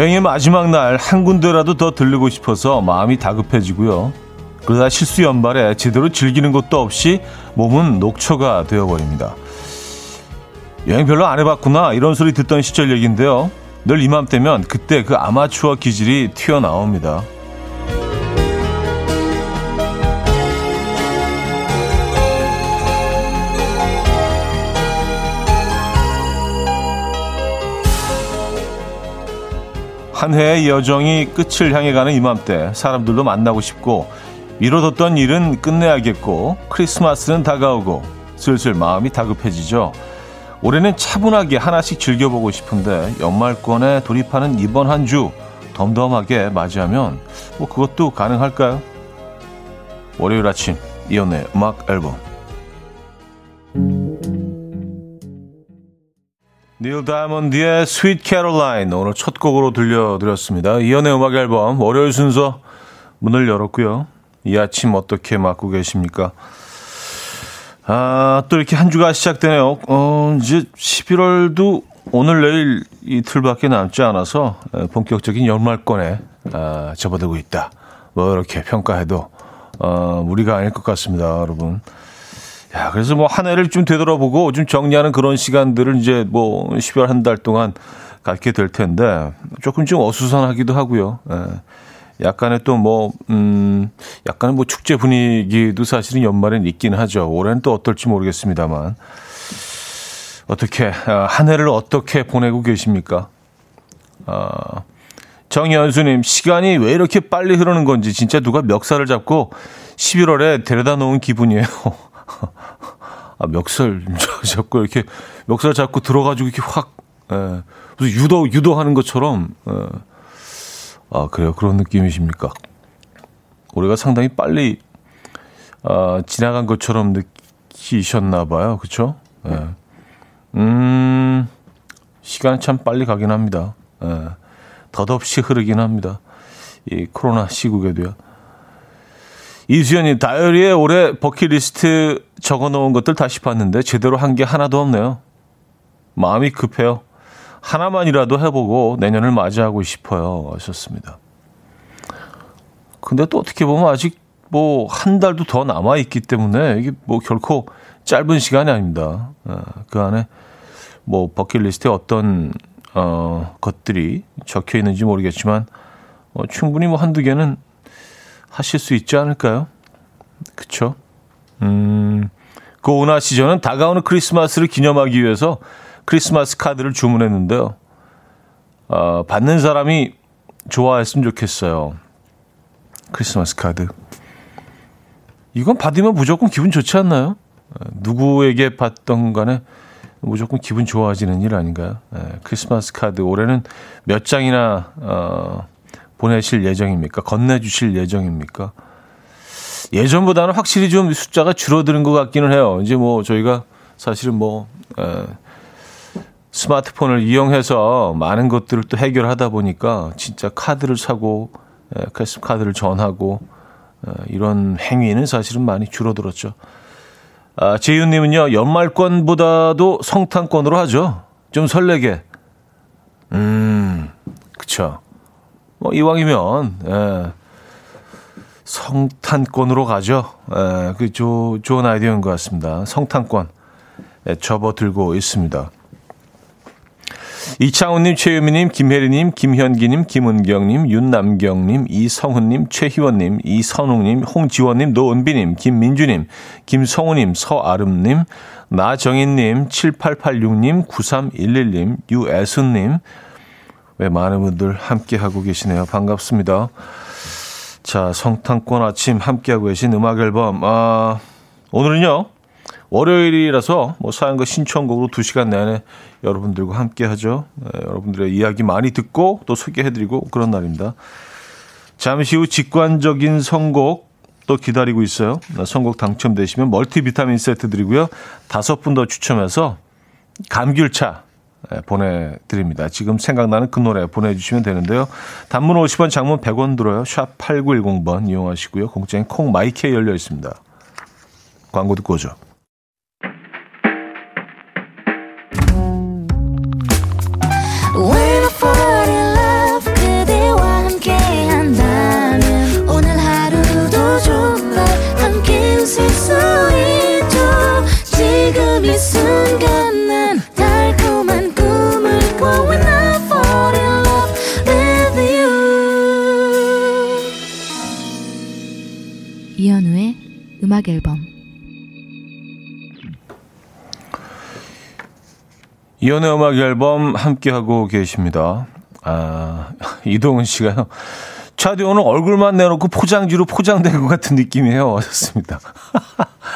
여행의 마지막 날 한 군데라도 더 들르고 싶어서 마음이 다급해지고요. 그러다 실수 연발에 제대로 즐기는 것도 없이 몸은 녹초가 되어버립니다. 여행 별로 안 해봤구나 이런 소리 듣던 시절 얘기인데요. 늘 이맘때면 그때 그 아마추어 기질이 튀어나옵니다. 한 해의 여정이 끝을 향해 가는 이맘때 사람들도 만나고 싶고 미뤄뒀던 일은 끝내야겠고 크리스마스는 다가오고 슬슬 마음이 다급해지죠. 올해는 차분하게 하나씩 즐겨보고 싶은데 연말권에 돌입하는 이번 한 주 덤덤하게 맞이하면 뭐 그것도 가능할까요? 월요일 아침 이연의 음악 앨범 Neil Diamond의 Sweet Caroline 오늘 첫 곡으로 들려드렸습니다. 이현우의 음악 앨범 월요일 순서 문을 열었고요. 이 아침 어떻게 맞고 계십니까? 아, 또 이렇게 한 주가 시작되네요. 어, 이제 11월도 오늘 내일 이틀밖에 남지 않아서 본격적인 연말권에 아, 접어들고 있다. 뭐 이렇게 평가해도 어, 무리가 아닐 것 같습니다, 여러분. 야, 그래서 뭐 한 해를 좀 되돌아보고 좀 정리하는 그런 시간들을 이제 뭐 12월 한 달 동안 갖게 될 텐데 조금 좀 어수선하기도 하고요. 예. 약간의 또 뭐, 음, 약간의 뭐 축제 분위기도 사실은 연말엔 있긴 하죠. 올해는 또 어떨지 모르겠습니다만. 어떻게, 아, 한 해를 어떻게 보내고 계십니까? 아, 정연수님, 시간이 왜 이렇게 빨리 흐르는 건지 진짜 누가 멱살을 잡고 11월에 데려다 놓은 기분이에요. 아, 멱살 잡고 이렇게 멱살 잡고 들어가지고 이렇게 확, 예, 무슨 유도, 유도하는 것처럼, 예. 아, 그래요. 그런 느낌이십니까? 올해가 상당히 빨리, 아, 지나간 것처럼 느끼셨나 봐요. 그쵸? 예. 음, 시간이 참 빨리 가긴 합니다. 예. 덧없이 흐르긴 합니다. 이 코로나 시국에도요. 이수연님, 다이어리에 올해 버킷리스트 적어 놓은 것들 다시 봤는데 제대로 한 게 하나도 없네요. 마음이 급해요. 하나만이라도 해보고 내년을 맞이하고 싶어요. 하셨습니다. 근데 또 어떻게 보면 아직 뭐 한 달도 더 남아 있기 때문에 이게 뭐 결코 짧은 시간이 아닙니다. 어, 그 안에 뭐 버킷리스트에 어떤 어, 것들이 적혀 있는지 모르겠지만 어, 충분히 뭐 한두 개는 하실 수 있지 않을까요? 그쵸? 음, 고은하 씨 저는 다가오는 크리스마스를 기념하기 위해서 크리스마스 카드를 주문했는데요. 어, 받는 사람이 좋아했으면 좋겠어요. 크리스마스 카드. 이건 받으면 무조건 기분 좋지 않나요? 누구에게 받던 간에 무조건 기분 좋아지는 일 아닌가요? 네, 크리스마스 카드 올해는 몇 장이나 어, 보내실 예정입니까? 건네주실 예정입니까? 예전보다는 확실히 좀 숫자가 줄어드는 것 같기는 해요. 이제 뭐 저희가 사실은 뭐 에, 스마트폰을 이용해서 많은 것들을 또 해결하다 보니까 진짜 카드를 사고 에, 크리스 카드를 전하고 에, 이런 행위는 사실은 많이 줄어들었죠. 아, 재윤님은요 연말권보다도 성탄권으로 하죠. 좀 설레게. 음, 그쵸. 뭐 이왕이면 예, 성탄권으로 가죠. 예, 그 조, 좋은 아이디어인 것 같습니다. 성탄권 예, 접어들고 있습니다. 이창훈님, 최유미님, 김혜리님, 김현기님, 김은경님, 윤남경님, 이성훈님, 최희원님, 이선웅님, 홍지원님, 노은비님, 김민주님, 김성우님, 서아름님, 나정인님, 7886님, 9311님, 유애순님, 왜 많은 분들 함께하고 계시네요. 반갑습니다. 자, 성탄권 아침 함께하고 계신 음악 앨범. 아, 오늘은요, 월요일이라서 뭐 사연과 신청곡으로 2시간 내내 여러분들과 함께 하죠. 네, 여러분들의 이야기 많이 듣고 또 소개해드리고 그런 날입니다. 잠시 후 직관적인 선곡 또 기다리고 있어요. 네, 선곡 당첨되시면 멀티비타민 세트 드리고요. 다섯 분 더 추첨해서 감귤차 네, 보내드립니다. 지금 생각나는 그 노래 보내주시면 되는데요. 단문 50원, 장문 100원 들어요. 샵 8910번 이용하시고요. 공짜인 콩 마이크에 열려 있습니다. 광고 듣고 오죠. 음악 앨범 이연의 음악 앨범 함께하고 계십니다. 아, 이동훈 씨가요. 차디 오늘 얼굴만 내놓고 포장지로 포장된 것 같은 느낌이에요. 하셨습니다.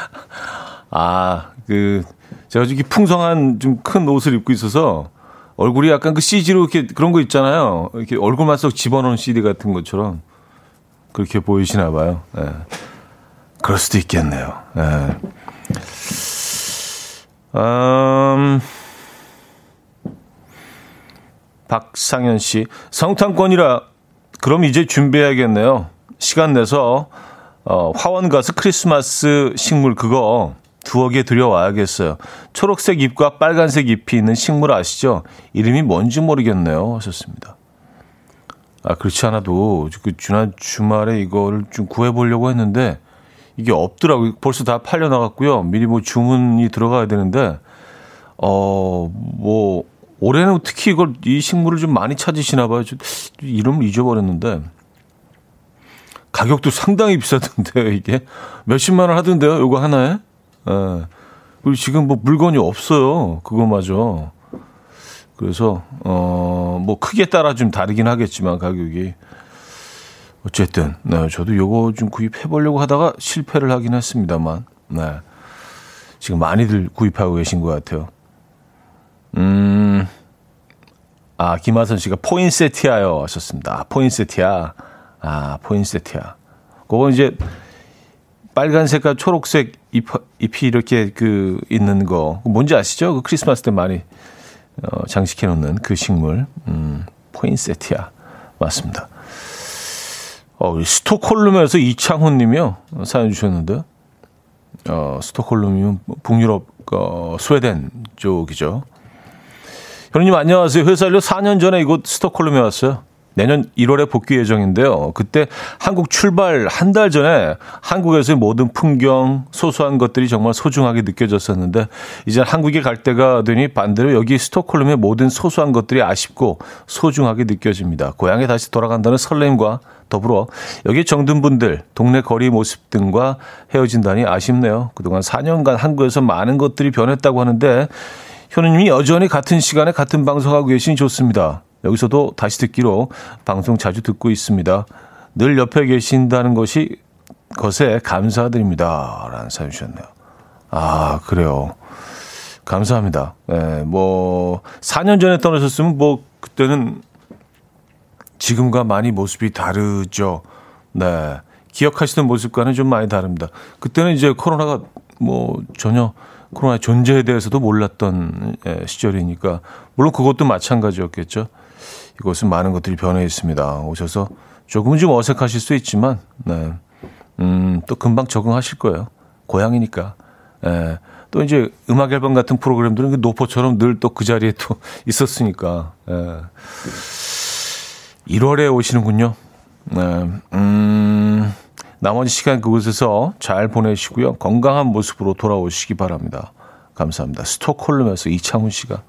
아, 그, 제가 저기 풍성한 좀 큰 옷을 입고 있어서 얼굴이 약간 그 CG로 이렇게 그런 거 있잖아요. 이렇게 얼굴만 쏙 집어넣은 CD 같은 것처럼 그렇게 보이시나 봐요. 예. 그럴 수도 있겠네요. 예. 음, 박상현 씨, 성탄권이라 그럼 이제 준비해야겠네요. 시간 내서 어, 화원 가서 크리스마스 식물 그거 두어 개 들여와야겠어요. 초록색 잎과 빨간색 잎이 있는 식물 아시죠? 이름이 뭔지 모르겠네요. 하셨습니다. 아, 그렇지 않아도 그 지난 주말에 이거를 좀 구해보려고 했는데 이게 없더라고요. 벌써 다 팔려나갔고요. 미리 뭐 주문이 들어가야 되는데, 어, 뭐, 올해는 특히 이걸, 이 식물을 좀 많이 찾으시나 봐요. 이름을 잊어버렸는데, 가격도 상당히 비싸던데요, 이게. 몇십만 원 하던데요, 요거 하나에? 예. 그리고 지금 뭐 물건이 없어요. 그거마저. 그래서, 어, 뭐 크게 따라 좀 다르긴 하겠지만, 가격이. 어쨌든, 네, 저도 요거 좀 구입해 보려고 하다가 실패를 하긴 했습니다만, 네. 지금 많이들 구입하고 계신 것 같아요. 음, 아, 김하선 씨가 포인세티아요 하셨습니다. 아, 포인세티아. 아, 포인세티아. 그거 이제 빨간색과 초록색 잎, 잎이 이렇게 그 있는 거. 뭔지 아시죠? 그 크리스마스 때 많이 어, 장식해 놓는 그 식물. 음, 포인세티아. 맞습니다. 어, 스톡홀름에서 이창훈 님이요. 사연 주셨는데. 어, 스톡홀름이면 북유럽, 어, 스웨덴 쪽이죠. 현우님 안녕하세요. 회사 일로 4년 전에 이곳 스톡홀름에 왔어요. 내년 1월에 복귀 예정인데요. 그때 한국 출발 한 달 전에 한국에서의 모든 풍경, 소소한 것들이 정말 소중하게 느껴졌었는데 이제 한국에 갈 때가 되니 반대로 여기 스톡홀름의 모든 소소한 것들이 아쉽고 소중하게 느껴집니다. 고향에 다시 돌아간다는 설렘과 더불어 여기 정든 분들, 동네 거리 모습 등과 헤어진다니 아쉽네요. 그동안 4년간 한국에서 많은 것들이 변했다고 하는데 현우님이 여전히 같은 시간에 같은 방송하고 계시니 좋습니다. 여기서도 다시 듣기로 방송 자주 듣고 있습니다. 늘 옆에 계신다는 것이 것에 감사드립니다. 라는 사연 주셨네요. 아, 그래요. 감사합니다. 네, 뭐, 4년 전에 떠나셨으면 뭐, 그때는 지금과 많이 모습이 다르죠. 네. 기억하시는 모습과는 좀 많이 다릅니다. 그때는 이제 코로나가 뭐 전혀 코로나 존재에 대해서도 몰랐던 예, 시절이니까 물론 그것도 마찬가지였겠죠. 이곳은 많은 것들이 변해 있습니다. 오셔서 조금은 좀 어색하실 수 있지만 네. 음, 또 금방 적응하실 거예요. 고향이니까. 예. 또 이제 음악 앨범 같은 프로그램들은 그 노포처럼 늘 또 그 자리에 또 있었으니까. 예. 1월에 오시는군요. 네. 음, 나머지 시간 그곳에서 잘 보내시고요. 건강한 모습으로 돌아오시기 바랍니다. 감사합니다. 스톡홀름에서 이창훈 씨가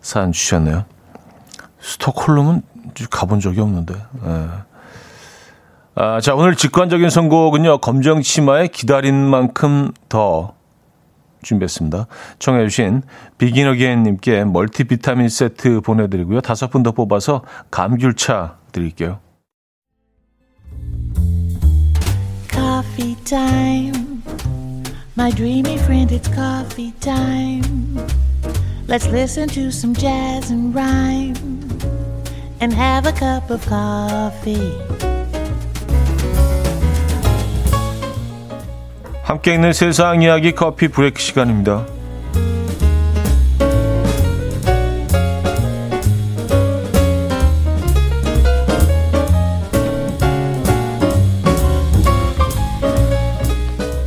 사연 주셨네요. 스톡홀름은 가본 적이 없는데. 네. 아, 자, 오늘 직관적인 선곡은요. 검정 치마의 기다린 만큼 더 준비했습니다. 청해 주신 Begin Again 님께 멀티비타민 세트 보내드리고요. 다섯 분 더 뽑아서 감귤차 드릴게요. coffee time. My dreamy friend, it's coffee time. Let's listen to some jazz and rhyme and have a cup of coffee. 함께 있는 세상 이야기 커피 브레이크 시간입니다.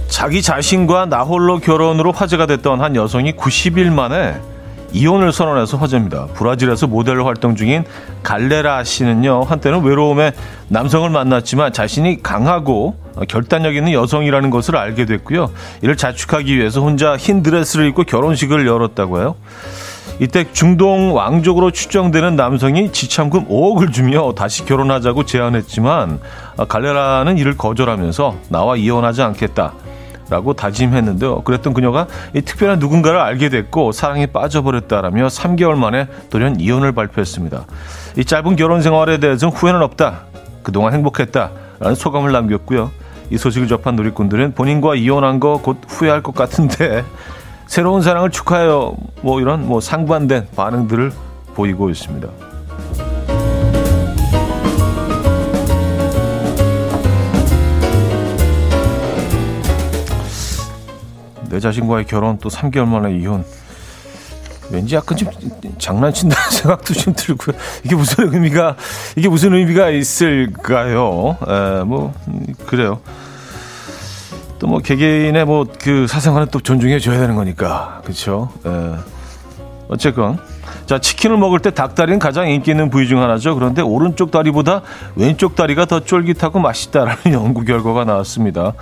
자기 자신과 나홀로 결혼으로 화제가 됐던 한 여성이 90일 만에 이혼을 선언해서 화제입니다. 브라질에서 모델로 활동 중인 갈레라 씨는요, 한때는 외로움에 남성을 만났지만 자신이 강하고 결단력 있는 여성이라는 것을 알게 됐고요. 이를 자축하기 위해서 혼자 흰 드레스를 입고 결혼식을 열었다고 해요. 이때 중동 왕족으로 추정되는 남성이 지참금 5억을 주며 다시 결혼하자고 제안했지만 갈레라는 이를 거절하면서 나와 이혼하지 않겠다. 라고 다짐했는데요. 그랬던 그녀가 이 특별한 누군가를 알게 됐고 사랑에 빠져버렸다라며 3개월 만에 돌연 이혼을 발표했습니다. 이 짧은 결혼 생활에 대해서는 후회는 없다. 그동안 행복했다. 라는 소감을 남겼고요. 이 소식을 접한 누리꾼들은 본인과 이혼한 거 곧 후회할 것 같은데 새로운 사랑을 축하해요. 뭐 이런 뭐 상반된 반응들을 보이고 있습니다. 내 자신과의 결혼 또 3개월 만에 이혼. 왠지 약간 좀 장난친다는 생각도 좀 들고요. 이게 무슨 의미가 이게 무슨 의미가 있을까요? 에, 뭐 그래요. 또 뭐 개개인의 뭐 그 사생활은 또 존중해 줘야 되는 거니까 그렇죠. 어쨌건 자 치킨을 먹을 때 닭다리는 가장 인기 있는 부위 중 하나죠. 그런데 오른쪽 다리보다 왼쪽 다리가 더 쫄깃하고 맛있다라는 연구 결과가 나왔습니다.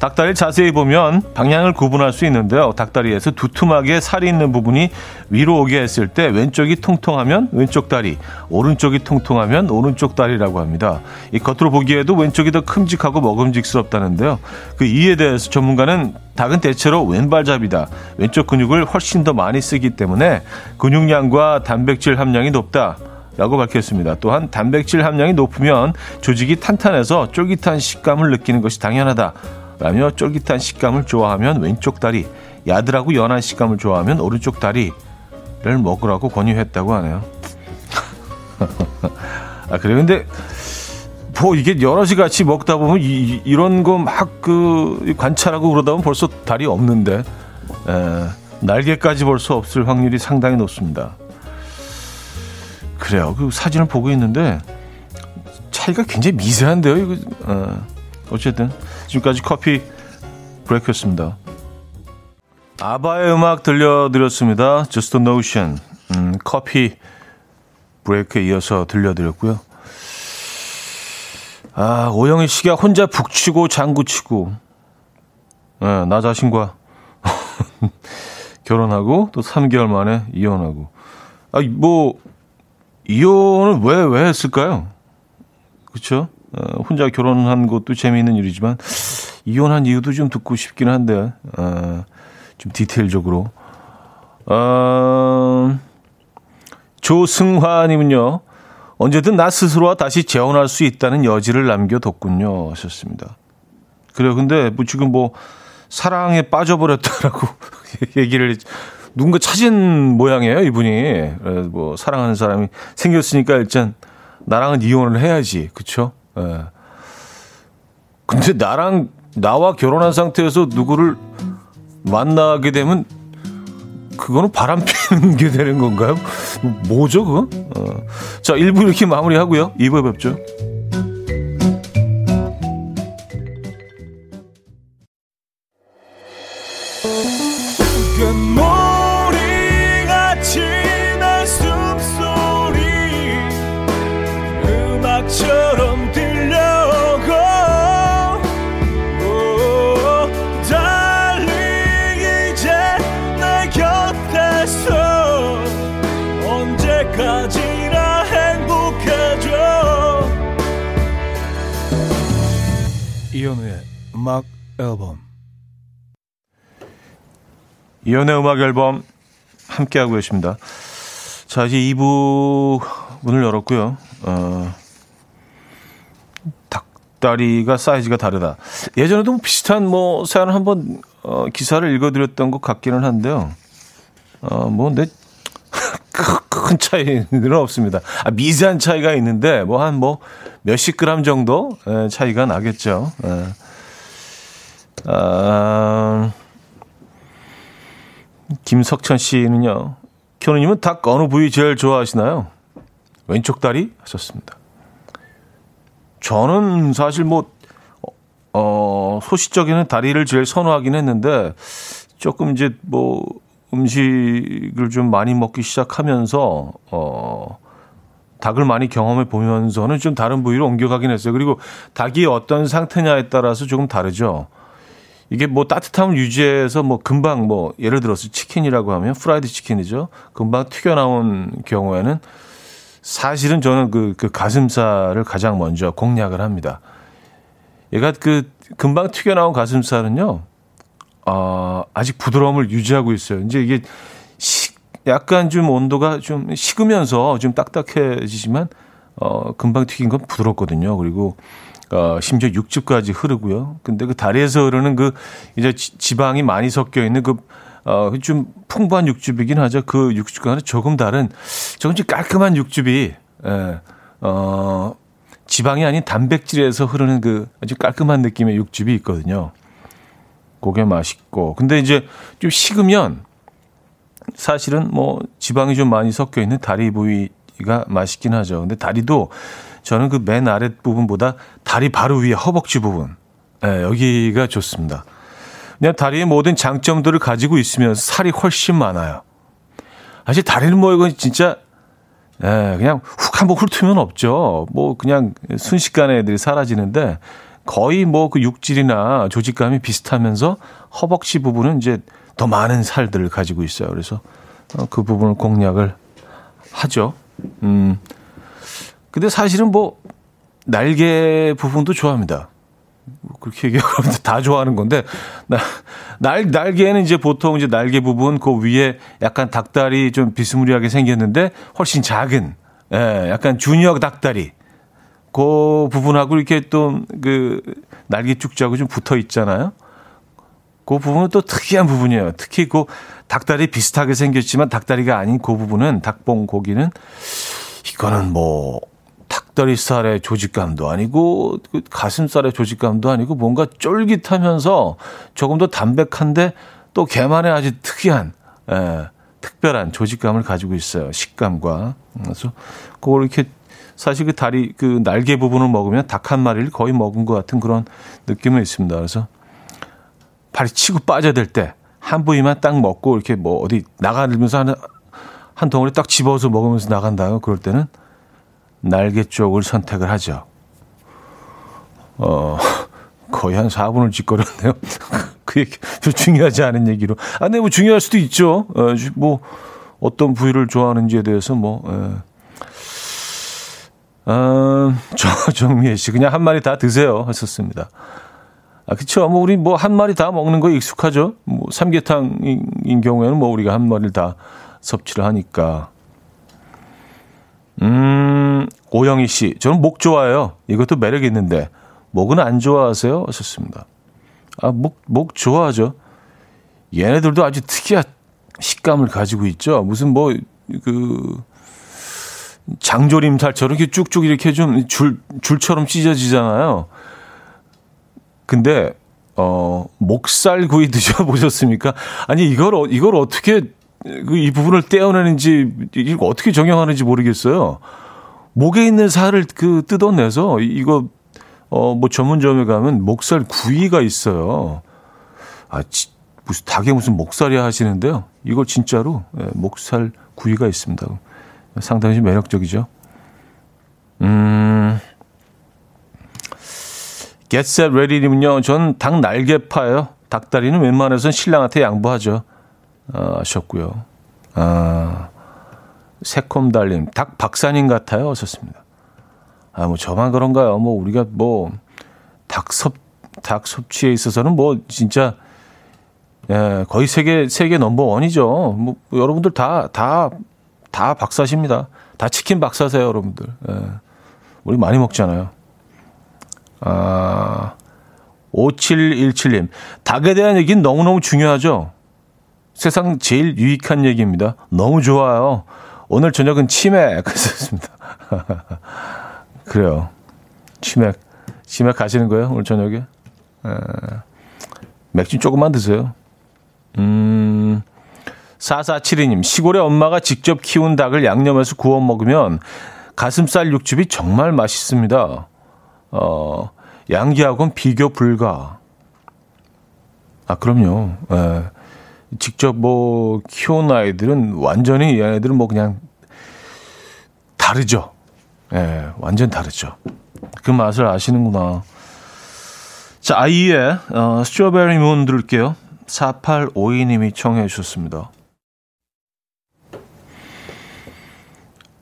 닭다리를 자세히 보면 방향을 구분할 수 있는데요. 닭다리에서 두툼하게 살이 있는 부분이 위로 오게 했을 때 왼쪽이 통통하면 왼쪽 다리, 오른쪽이 통통하면 오른쪽 다리라고 합니다. 이 겉으로 보기에도 왼쪽이 더 큼직하고 먹음직스럽다는데요. 그 이에 대해서 전문가는 닭은 대체로 왼발잡이다. 왼쪽 근육을 훨씬 더 많이 쓰기 때문에 근육량과 단백질 함량이 높다. 라고 밝혔습니다. 또한 단백질 함량이 높으면 조직이 탄탄해서 쫄깃한 식감을 느끼는 것이 당연하다. 라며 쫄깃한 식감을 좋아하면 왼쪽 다리, 야들하고 연한 식감을 좋아하면 오른쪽 다리를 먹으라고 권유했다고 하네요. 아, 그래요? 근데, 뭐, 이게 여럿이 같이 먹다 보면 이, 이런 거 막 그 관찰하고 그러다 보면 벌써 다리 없는데, 에, 날개까지 벌써 없을 확률이 상당히 높습니다. 그래요. 그 사진을 보고 있는데, 차이가 굉장히 미세한데요, 이거, 어, 어쨌든. 지금까지 커피 브레이크였습니다. 아바의 음악 들려드렸습니다. Just a Notion. 음, 커피 브레이크에 이어서 들려드렸고요. 아, 오영희 씨가 혼자 북치고 장구치고, 네, 나 자신과 결혼하고 또 3개월 만에 이혼하고. 아, 뭐, 이혼을 왜, 왜 했을까요? 그쵸? 어, 혼자 결혼한 것도 재미있는 일이지만 이혼한 이유도 좀 듣고 싶긴 한데 어, 좀 디테일적으로 어, 조승화님은요 언제든 나 스스로와 다시 재혼할 수 있다는 여지를 남겨뒀군요 하셨습니다. 그래요. 근데 뭐 지금 뭐 사랑에 빠져버렸다라고 얘기를 누군가 찾은 모양이에요 이분이 뭐 사랑하는 사람이 생겼으니까 일단 나랑은 이혼을 해야지 그쵸? 예. 근데 나랑 나와 결혼한 상태에서 누구를 만나게 되면 그거는 바람 피는 게 되는 건가요? 뭐죠, 그거? 어. 자, 1부 이렇게 마무리하고요. 2부에 뵙죠. 이연의 음악 앨범 함께하고 계십니다. 자, 이제 2부 문을 열었고요. 어, 닭다리가 사이즈가 다르다. 예전에도 뭐 비슷한 뭐 사연을 한번 어, 기사를 읽어드렸던 것 같기는 한데요. 어, 뭐, 근데 큰 차이는 없습니다. 아, 미세한 차이가 있는데 뭐 한 뭐 몇십 그램 정도 차이가 나겠죠. 에. 아, 김석천 씨는요. 현우님은 닭 어느 부위 제일 좋아하시나요? 왼쪽 다리 하셨습니다. 저는 사실 뭐, 어, 소시적에는 다리를 제일 선호하긴 했는데, 조금 이제 뭐, 음식을 좀 많이 먹기 시작하면서, 어, 닭을 많이 경험해 보면서는 좀 다른 부위로 옮겨가긴 했어요. 그리고 닭이 어떤 상태냐에 따라서 조금 다르죠. 이게 뭐 따뜻함을 유지해서 뭐 금방 뭐 예를 들어서 치킨이라고 하면 프라이드 치킨이죠. 금방 튀겨 나온 경우에는 사실은 저는 그, 그 가슴살을 가장 먼저 공략을 합니다. 얘가 그 금방 튀겨 나온 가슴살은요. 어, 아직 부드러움을 유지하고 있어요. 이제 이게 식, 약간 좀 온도가 좀 식으면서 좀 딱딱해지지만 어, 금방 튀긴 건 부드럽거든요. 그리고 어, 심지어 육즙까지 흐르고요. 근데 그 다리에서 흐르는 그 이제 지, 방이 많이 섞여 있는 그 어, 좀 풍부한 육즙이긴 하죠. 그 육즙과는 조금 다른 조금씩 깔끔한 육즙이 예, 어, 지방이 아닌 단백질에서 흐르는 그 아주 깔끔한 느낌의 육즙이 있거든요. 그게 맛있고. 근데 이제 좀 식으면 사실은 뭐 지방이 좀 많이 섞여 있는 다리 부위가 맛있긴 하죠. 근데 다리도 저는 그 맨 아랫 부분보다 다리 바로 위에 허벅지 부분. 네, 여기가 좋습니다. 그냥 다리의 모든 장점들을 가지고 있으면 살이 훨씬 많아요. 사실 다리는 뭐 이건 진짜 예, 그냥 훅 한번 훑으면 없죠. 뭐 그냥 순식간에 애들이 사라지는데 거의 뭐 그 육질이나 조직감이 비슷하면서 허벅지 부분은 이제 더 많은 살들을 가지고 있어요. 그래서 어, 그 부분을 공략을 하죠. 음. 근데 사실은 뭐 날개 부분도 좋아합니다. 그렇게 얘기하면 다 좋아하는 건데 날 날개는 이제 보통 이제 날개 부분 그 위에 약간 닭다리 좀 비스무리하게 생겼는데 훨씬 작은 예, 약간 주니어 닭다리 그 부분하고 이렇게 또 그 날개 쭉자고 좀 붙어 있잖아요. 그 부분은 또 특이한 부분이에요. 특히 그 닭다리 비슷하게 생겼지만 닭다리가 아닌 그 부분은 닭봉 고기는 이거는 뭐 닭다리살의 조직감도 아니고 그 가슴살의 조직감도 아니고 뭔가 쫄깃하면서 조금 더 담백한데 또 개만의 아주 특이한 예, 특별한 조직감을 가지고 있어요. 식감과 그래서 그걸 이렇게 사실 그 다리 그 날개 부분을 먹으면 닭 한 마리를 거의 먹은 것 같은 그런 느낌은 있습니다. 그래서 발이 치고 빠져야 될때한 부위만 딱 먹고 이렇게 뭐 어디 나가면서 한, 한 덩어리 딱 집어서 먹으면서 나간다요. 그럴 때는 날개 쪽을 선택을 하죠. 어, 거의 한 4분을 짓거렸네요. 그 얘기, 별 중요하지 않은 얘기로. 아, 근데 뭐 중요할 수도 있죠. 어, 뭐, 어떤 부위를 좋아하는지에 대해서 뭐, 예. 어, 저, 정미애 씨, 그냥 한 마리 다 드세요. 하셨습니다. 아, 그쵸. 뭐, 우리 뭐, 한 마리 다 먹는 거 익숙하죠. 뭐, 삼계탕인 경우에는 뭐, 우리가 한 마리를 다 섭취를 하니까. 음, 오영희 씨. 저는 목 좋아해요. 이것도 매력 있는데. 목은 안 좋아하세요? 하셨습니다. 아, 목, 목 좋아하죠. 얘네들도 아주 특이한 식감을 가지고 있죠. 무슨 뭐, 그, 장조림살처럼 이렇게 쭉쭉 이렇게 좀 줄, 줄처럼 찢어지잖아요. 근데, 어, 목살 구이 드셔보셨습니까? 아니, 이걸, 어, 이걸 어떻게, 그, 이 부분을 떼어내는지, 이거 어떻게 정형하는지 모르겠어요. 목에 있는 살을 그 뜯어내서, 이거, 어, 뭐 전문점에 가면 목살 구이가 있어요. 아, 지, 무슨 닭에 무슨 목살이 하시는데요. 이걸 진짜로, 예, 목살 구이가 있습니다. 상당히 좀 매력적이죠. 음. Set Ready님은요, 전 닭 날개파예요. 닭다리는 웬만해선 신랑한테 양보하죠. 아, 하셨고요. 아, 새콤달님, 닭 박사님 같아요. 하셨습니다. 아, 뭐 저만 그런가요? 뭐 우리가 뭐 닭 섭, 닭 섭취에 있어서는 뭐 진짜 예, 거의 세계 세계 넘버 원이죠. 뭐 여러분들 다 다 다 박사십니다. 다 치킨 박사세요, 여러분들. 예. 우리 많이 먹잖아요. 아, 5717님. 닭에 대한 얘기는 너무너무 중요하죠. 세상 제일 유익한 얘기입니다. 너무 좋아요. 오늘 저녁은 치맥. 그랬습니다. 그래요. 치맥. 치맥 가시는 거예요? 오늘 저녁에? 에, 맥주 조금만 드세요. 음, 4472님. 시골에 엄마가 직접 키운 닭을 양념해서 구워 먹으면 가슴살 육즙이 정말 맛있습니다. 어, 양기하고는 비교 불가. 아, 그럼요. 예. 직접 뭐 키운 아이들은 완전히 얘네들은 뭐 그냥 다르죠. 예, 완전 다르죠. 그 맛을 아시는구나. 자, 아이의 어, 스트로베리 문 들을게요. 4852님이 청해 주셨습니다.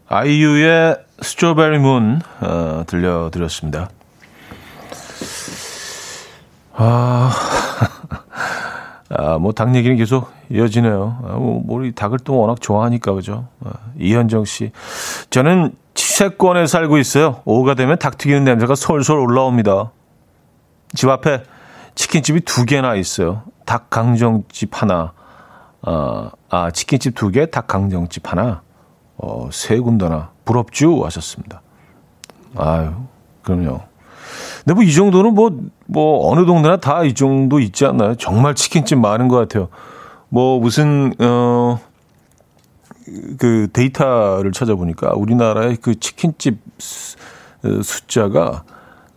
아이유의 스트로베리 문 어, 들려드렸습니다. 아, 아, 뭐, 닭 얘기는 계속 이어지네요. 아, 뭐, 우리 닭을 또 워낙 좋아하니까, 그죠? 아, 이현정 씨. 저는 치세권에 살고 있어요. 오후가 되면 닭 튀기는 냄새가 솔솔 올라옵니다. 집 앞에 치킨집이 두 개나 있어요. 닭 강정집 하나, 어, 아, 치킨집 두 개, 닭 강정집 하나, 어, 세 군데나. 부럽죠? 하셨습니다. 아유, 그럼요. 근데 뭐 이 정도는 뭐, 뭐 어느 동네나 다 이 정도 있지 않나요? 정말 치킨집 많은 것 같아요. 뭐 무슨, 어, 그 데이터를 찾아보니까 우리나라의 그 치킨집 어, 숫자가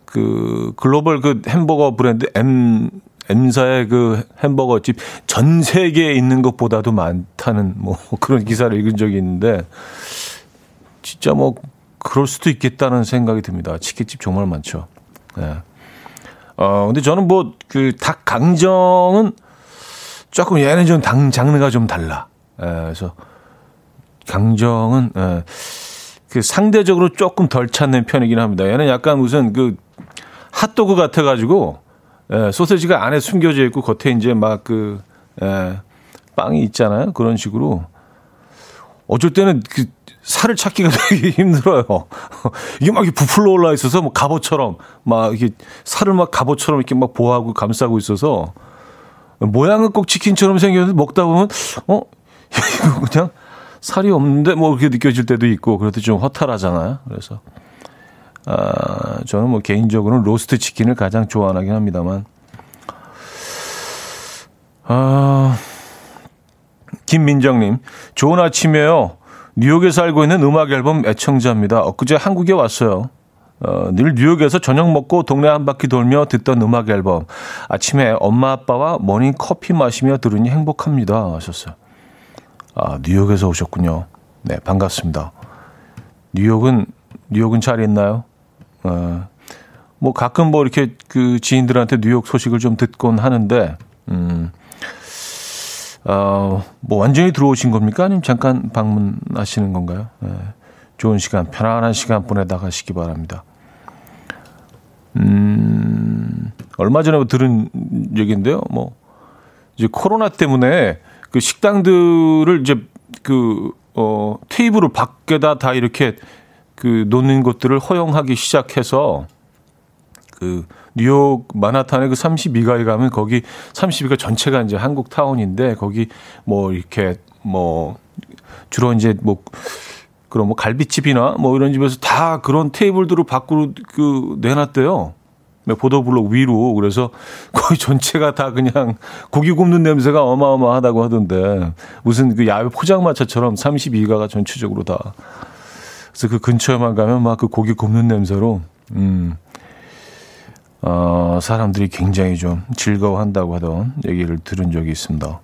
그 글로벌 그 햄버거 브랜드 M M사의 그 햄버거 집 전 세계에 있는 것보다도 많다는 뭐 그런 기사를 읽은 적이 있는데 진짜 뭐 그럴 수도 있겠다는 생각이 듭니다. 치킨집 정말 많죠. 네. 어, 근데 저는 뭐 그 닭 강정은 조금 얘는 좀 당, 장르가 좀 달라. 예, 그래서 강정은 예, 그 상대적으로 조금 덜 찾는 편이긴 합니다. 얘는 약간 무슨 그 핫도그 같아가지고 예, 소세지가 안에 숨겨져 있고 겉에 이제 막 그 예, 빵이 있잖아요. 그런 식으로 어쩔 때는 그 살을 찾기가 되게 힘들어요. 이게 막 부풀러 올라 있어서 뭐 갑옷처럼 막 이게 살을 막 갑옷처럼 이렇게 막 보호하고 감싸고 있어서 모양은 꼭 치킨처럼 생겼는데 먹다 보면 어 이거 그냥 살이 없는데 뭐 그렇게 느껴질 때도 있고 그래도 좀 허탈하잖아요. 그래서 아 저는 뭐 개인적으로는 로스트 치킨을 가장 좋아하긴 합니다만 아 김민정님 좋은 아침이에요. 뉴욕에 살고 있는 음악 앨범 애청자입니다. 엊그제 한국에 왔어요. 어, 늘 뉴욕에서 저녁 먹고 동네 한 바퀴 돌며 듣던 음악 앨범. 아침에 엄마 아빠와 모닝 커피 마시며 들으니 행복합니다. 하셨어요. 아, 뉴욕에서 오셨군요. 네, 반갑습니다. 뉴욕은, 뉴욕은 잘 있나요? 어, 뭐 가끔 뭐 이렇게 그 지인들한테 뉴욕 소식을 좀 듣곤 하는데, 음, 어, 뭐 완전히 들어오신 겁니까? 아니면 잠깐 방문하시는 건가요? 네. 좋은 시간, 편안한 시간 보내다 가시기 바랍니다. 음, 얼마 전에 들은 얘기인데요. 뭐, 이제 코로나 때문에 그 식당들을 이제 그, 어, 테이블을 밖에다 다 이렇게 그 놓는 것들을 허용하기 시작해서 그 뉴욕 마나탄의 그 32가에 가면 거기 32가 전체가 이제 한국 타운인데 거기 뭐 이렇게 뭐 주로 이제 뭐 그런 뭐 갈비집이나 뭐 이런 집에서 다 그런 테이블들을 밖으로 그 내놨대요. 보도블록 위로. 그래서 거의 전체가 다 그냥 고기 굽는 냄새가 어마어마하다고 하던데 무슨 그 야외 포장마차처럼 32가가 전체적으로 다. 그래서 그 근처에만 가면 막 그 고기 굽는 냄새로 음 어, 사람들이 굉장히 좀 즐거워한다고 하던 얘기를 들은 적이 있습니다.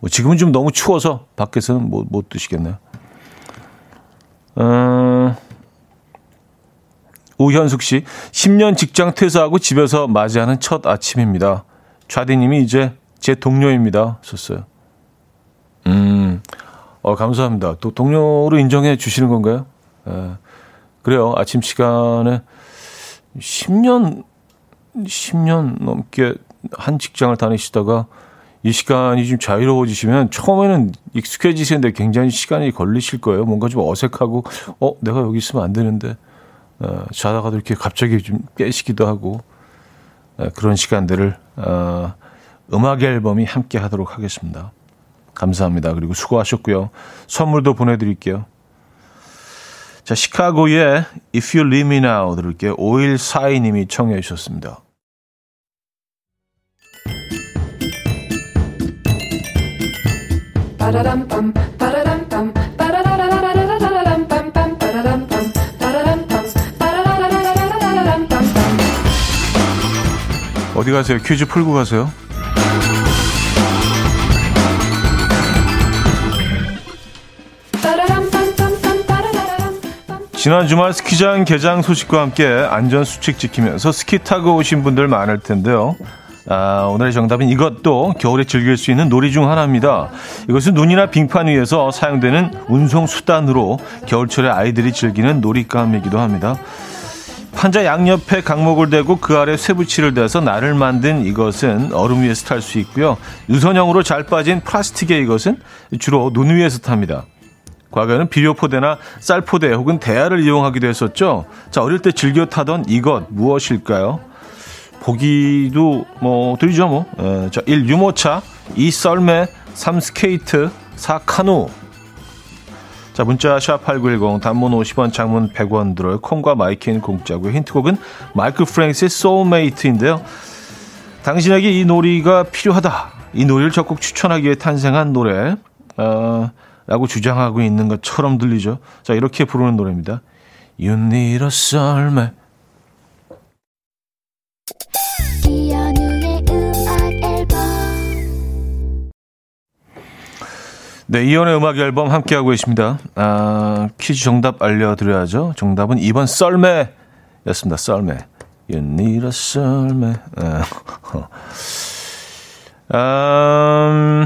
뭐 지금은 좀 너무 추워서 밖에서는 못, 못 드시겠네요. 어, 오현숙 씨, 10년 직장 퇴사하고 집에서 맞이하는 첫 아침입니다. 좌디님이 이제 제 동료입니다. 썼어요. 음, 어, 감사합니다. 또 동료로 인정해 주시는 건가요? 에, 그래요. 아침 시간에 10년 10년 넘게 한 직장을 다니시다가 이 시간이 좀 자유로워지시면 처음에는 익숙해지시는데 굉장히 시간이 걸리실 거예요. 뭔가 좀 어색하고, 어, 내가 여기 있으면 안 되는데, 어, 자다가도 이렇게 갑자기 좀 깨시기도 하고, 어, 그런 시간들을, 어, 음악 앨범이 함께 하도록 하겠습니다. 감사합니다. 그리고 수고하셨고요. 선물도 보내드릴게요. 자, 시카고의 If You Leave Me Now 들을게요. 5142님이 청해 주셨습니다. 어디 가세요? 퀴즈 풀고 가세요. 지난 주말 스키장 개장 소식과 함께 안전 수칙 지키면서 스키 타고 오신 분들 많을 텐데요. 아, 오늘의 정답은 이것도 겨울에 즐길 수 있는 놀이 중 하나입니다. 이것은 눈이나 빙판 위에서 사용되는 운송 수단으로 겨울철에 아이들이 즐기는 놀이감이기도 합니다. 판자 양옆에 각목을 대고 그 아래 쇠붙이를 대서 날을 만든 이것은 얼음 위에서 탈 수 있고요. 유선형으로 잘 빠진 플라스틱의 이것은 주로 눈 위에서 탑니다. 과거에는 비료포대나 쌀포대 혹은 대야를 이용하기도 했었죠. 자, 어릴 때 즐겨 타던 이것 무엇일까요? 보기도 뭐 드리죠 뭐. 에, 자, 1. 유모차 2. 썰매 3. 스케이트 4. 카누 자, 문자 샵8910 단문 50원, 장문 100원 들어요. 콩과 마이킹 공짜고요. 힌트곡은 마이클 프랭스의 소울메이트인데요. 당신에게 이 놀이가 필요하다. 이 놀이를 적극 추천하기 위해 탄생한 노래. 어, 라고 주장하고 있는 것처럼 들리죠. 자, 이렇게 부르는 노래입니다. You need a soulmate. 네, 이연의 음악 앨범 함께하고 계십니다. 아, 퀴즈 정답 알려드려야죠. 정답은 2번 썰매였습니다. 썰매. You need a 썰매. 아,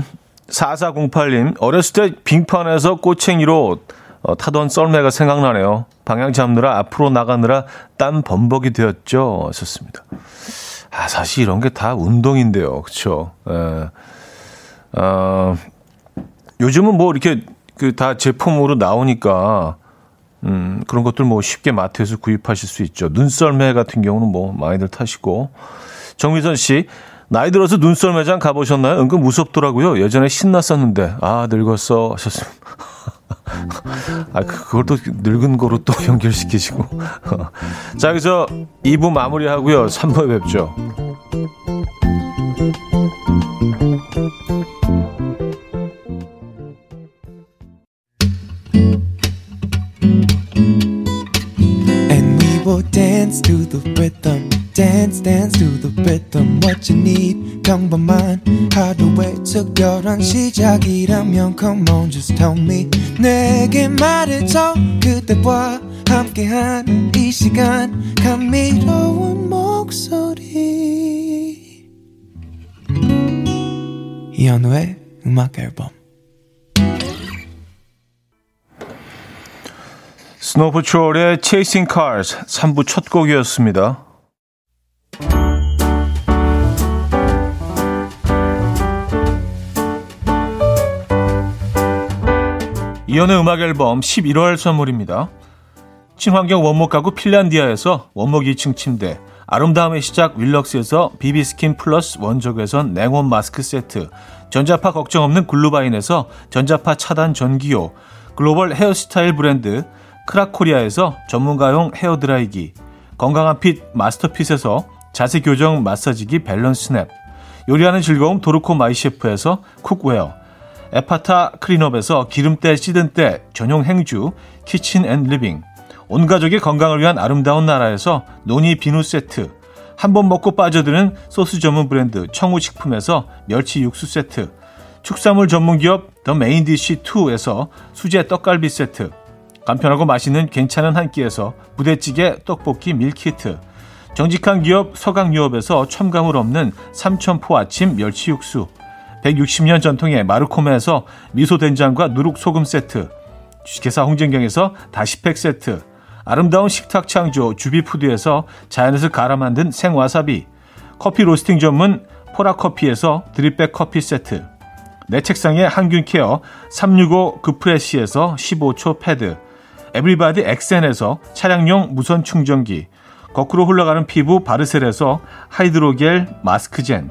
4408님, 어렸을 때 빙판에서 꼬챙이로 어, 타던 썰매가 생각나네요. 방향 잡느라 앞으로 나가느라 땀 범벅이 되었죠. 하셨습니다. 아, 사실 이런 게 다 운동인데요. 그쵸? 에, 어, 요즘은 뭐 이렇게 그 다 제품으로 나오니까 음, 그런 것들 뭐 쉽게 마트에서 구입하실 수 있죠. 눈썰매 같은 경우는 뭐 많이들 타시고. 정미선 씨, 나이 들어서 눈썰매장 가보셨나요? 은근 무섭더라고요. 예전에 신났었는데. 아, 늙었어. 하셨습니다. 아, 그, 그걸 또 늙은 거로 또 연결시키시고. 자, 여기서 2부 마무리 하고요. 3부에 뵙죠. 시작이라면 come on just tell me. 내게 말해줘. 그대와 함께한 이 시간. 감미로운 목소리. 이현우의 음악 앨범. 스노우포트롤의 Chasing Cars 3부 첫 곡이었습니다. 이현우의 음악 앨범 11월 선물입니다. 친환경 원목 가구 핀란디아에서 원목 2층 침대, 아름다움의 시작 윌럭스에서 비비스킨 플러스 원적외선 냉온 마스크 세트, 전자파 걱정 없는 글루바인에서 전자파 차단 전기요, 글로벌 헤어스타일 브랜드 크라코리아에서 전문가용 헤어드라이기, 건강한 핏 마스터핏에서 자세 교정 마사지기 밸런스 스냅, 요리하는 즐거움 도르코 마이셰프에서 cookware, 에파타 클린업에서 기름때 찌든 때 전용 행주 키친 앤 리빙, 온 가족의 건강을 위한 아름다운 나라에서 노니 비누 세트, 한 번 먹고 빠져드는 소스 전문 브랜드 청우식품에서 멸치 육수 세트, 축산물 전문 기업 더 메인디시 2에서 수제 떡갈비 세트, 간편하고 맛있는 괜찮은 한 끼에서 부대찌개 떡볶이 밀키트. 정직한 기업 서강유업에서 첨가물 없는 삼천포 아침 멸치 육수 160년 전통의 마르코메에서 미소된장과 누룩소금 세트 주식회사 홍진경에서 다시팩 세트 아름다운 식탁 창조 주비푸드에서 자연에서 갈아 만든 생와사비 커피 로스팅 전문 포라커피에서 drip bag 커피 세트 내 책상에 항균 care 365 그프레시에서 15초 패드 에브리바디 엑센에서 차량용 무선 충전기, 거꾸로 흘러가는 피부 바르셀에서 하이드로겔 마스크젠,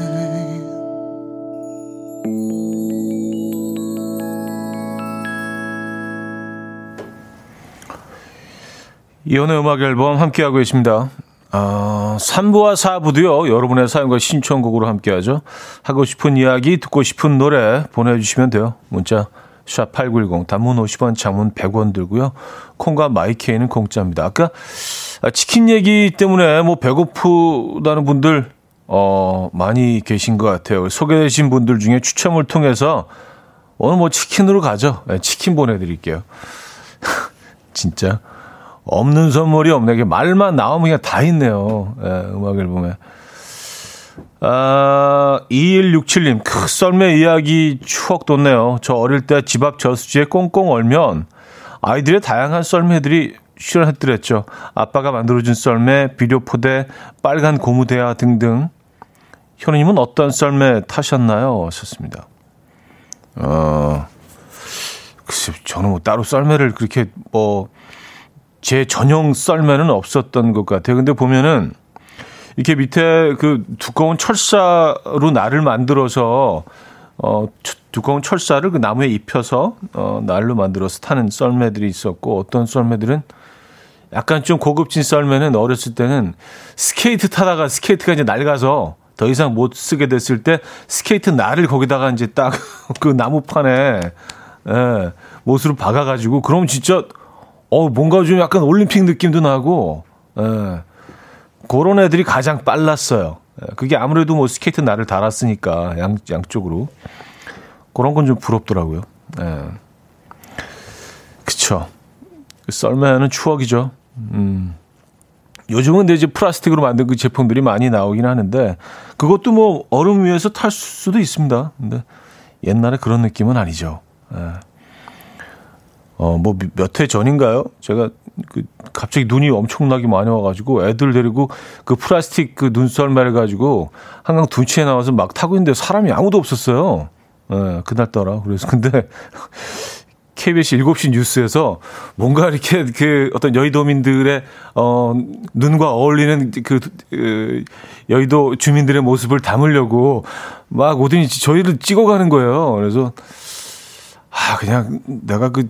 이혼의 음악 앨범 함께하고 계십니다. 어, 3부와 4부도요, 여러분의 사연과 신청곡으로 함께하죠. 하고 싶은 이야기, 듣고 싶은 노래 보내주시면 돼요. 문자, 샵8910, 단문 50원, 장문 100원 들고요. 콩과 마이케이는 공짜입니다. 아까 치킨 얘기 때문에 뭐 배고프다는 분들, 어, 많이 계신 것 같아요. 소개되신 분들 중에 추첨을 통해서 오늘 뭐 치킨으로 가죠. 네, 치킨 보내드릴게요. 진짜. 없는 선물이 없네. 말만 나오면 그냥 다 있네요. 예, 음악 앨범에. 아, 2167님, 크, 썰매 이야기 추억 돋네요. 저 어릴 때 집 앞 저수지에 꽁꽁 얼면 아이들의 다양한 썰매들이 실현했더랬죠. 아빠가 만들어준 썰매, 비료포대, 빨간 고무대야 등등. 현우님은 어떤 썰매 타셨나요? 하셨습니다. 어, 글쎄, 저는 뭐 따로 썰매를 그렇게 뭐, 제 전용 썰매는 없었던 것 같아요. 근데 보면은 이렇게 밑에 그 두꺼운 철사로 날을 만들어서 어 두꺼운 철사를 그 나무에 입혀서 어 날로 만들어서 타는 썰매들이 있었고 어떤 썰매들은 약간 좀 고급진 썰매는 어렸을 때는 스케이트 타다가 스케이트가 이제 낡아서 더 이상 못 쓰게 됐을 때 스케이트 날을 거기다가 이제 딱 그 나무판에 예, 못으로 박아가지고 그럼 진짜 어, 뭔가 좀 약간 올림픽 느낌도 나고, 예. 그런 애들이 가장 빨랐어요. 예, 그게 아무래도 뭐 스케이트 날을 달았으니까, 양, 양쪽으로. 그런 건 좀 부럽더라고요. 예. 그쵸. 썰매는 추억이죠. 음. 요즘은 이제 플라스틱으로 만든 그 제품들이 많이 나오긴 하는데, 그것도 뭐 얼음 위에서 탈 수도 있습니다. 근데 옛날에 그런 느낌은 아니죠. 예. 어, 뭐, 몇 해 전인가요? 제가 그, 갑자기 눈이 엄청나게 많이 와가지고 애들 데리고 그 플라스틱 그 눈썰매를 가지고 한강 둔치에 나와서 막 타고 있는데 사람이 아무도 없었어요. 예, 그날따라. 그래서 근데 KBS 7시 뉴스에서 뭔가 이렇게 그 어떤 여의도민들의 어 눈과 어울리는 그, 그 여의도 주민들의 모습을 담으려고 막 오더니 저희를 찍어가는 거예요. 그래서 아, 그냥 내가 그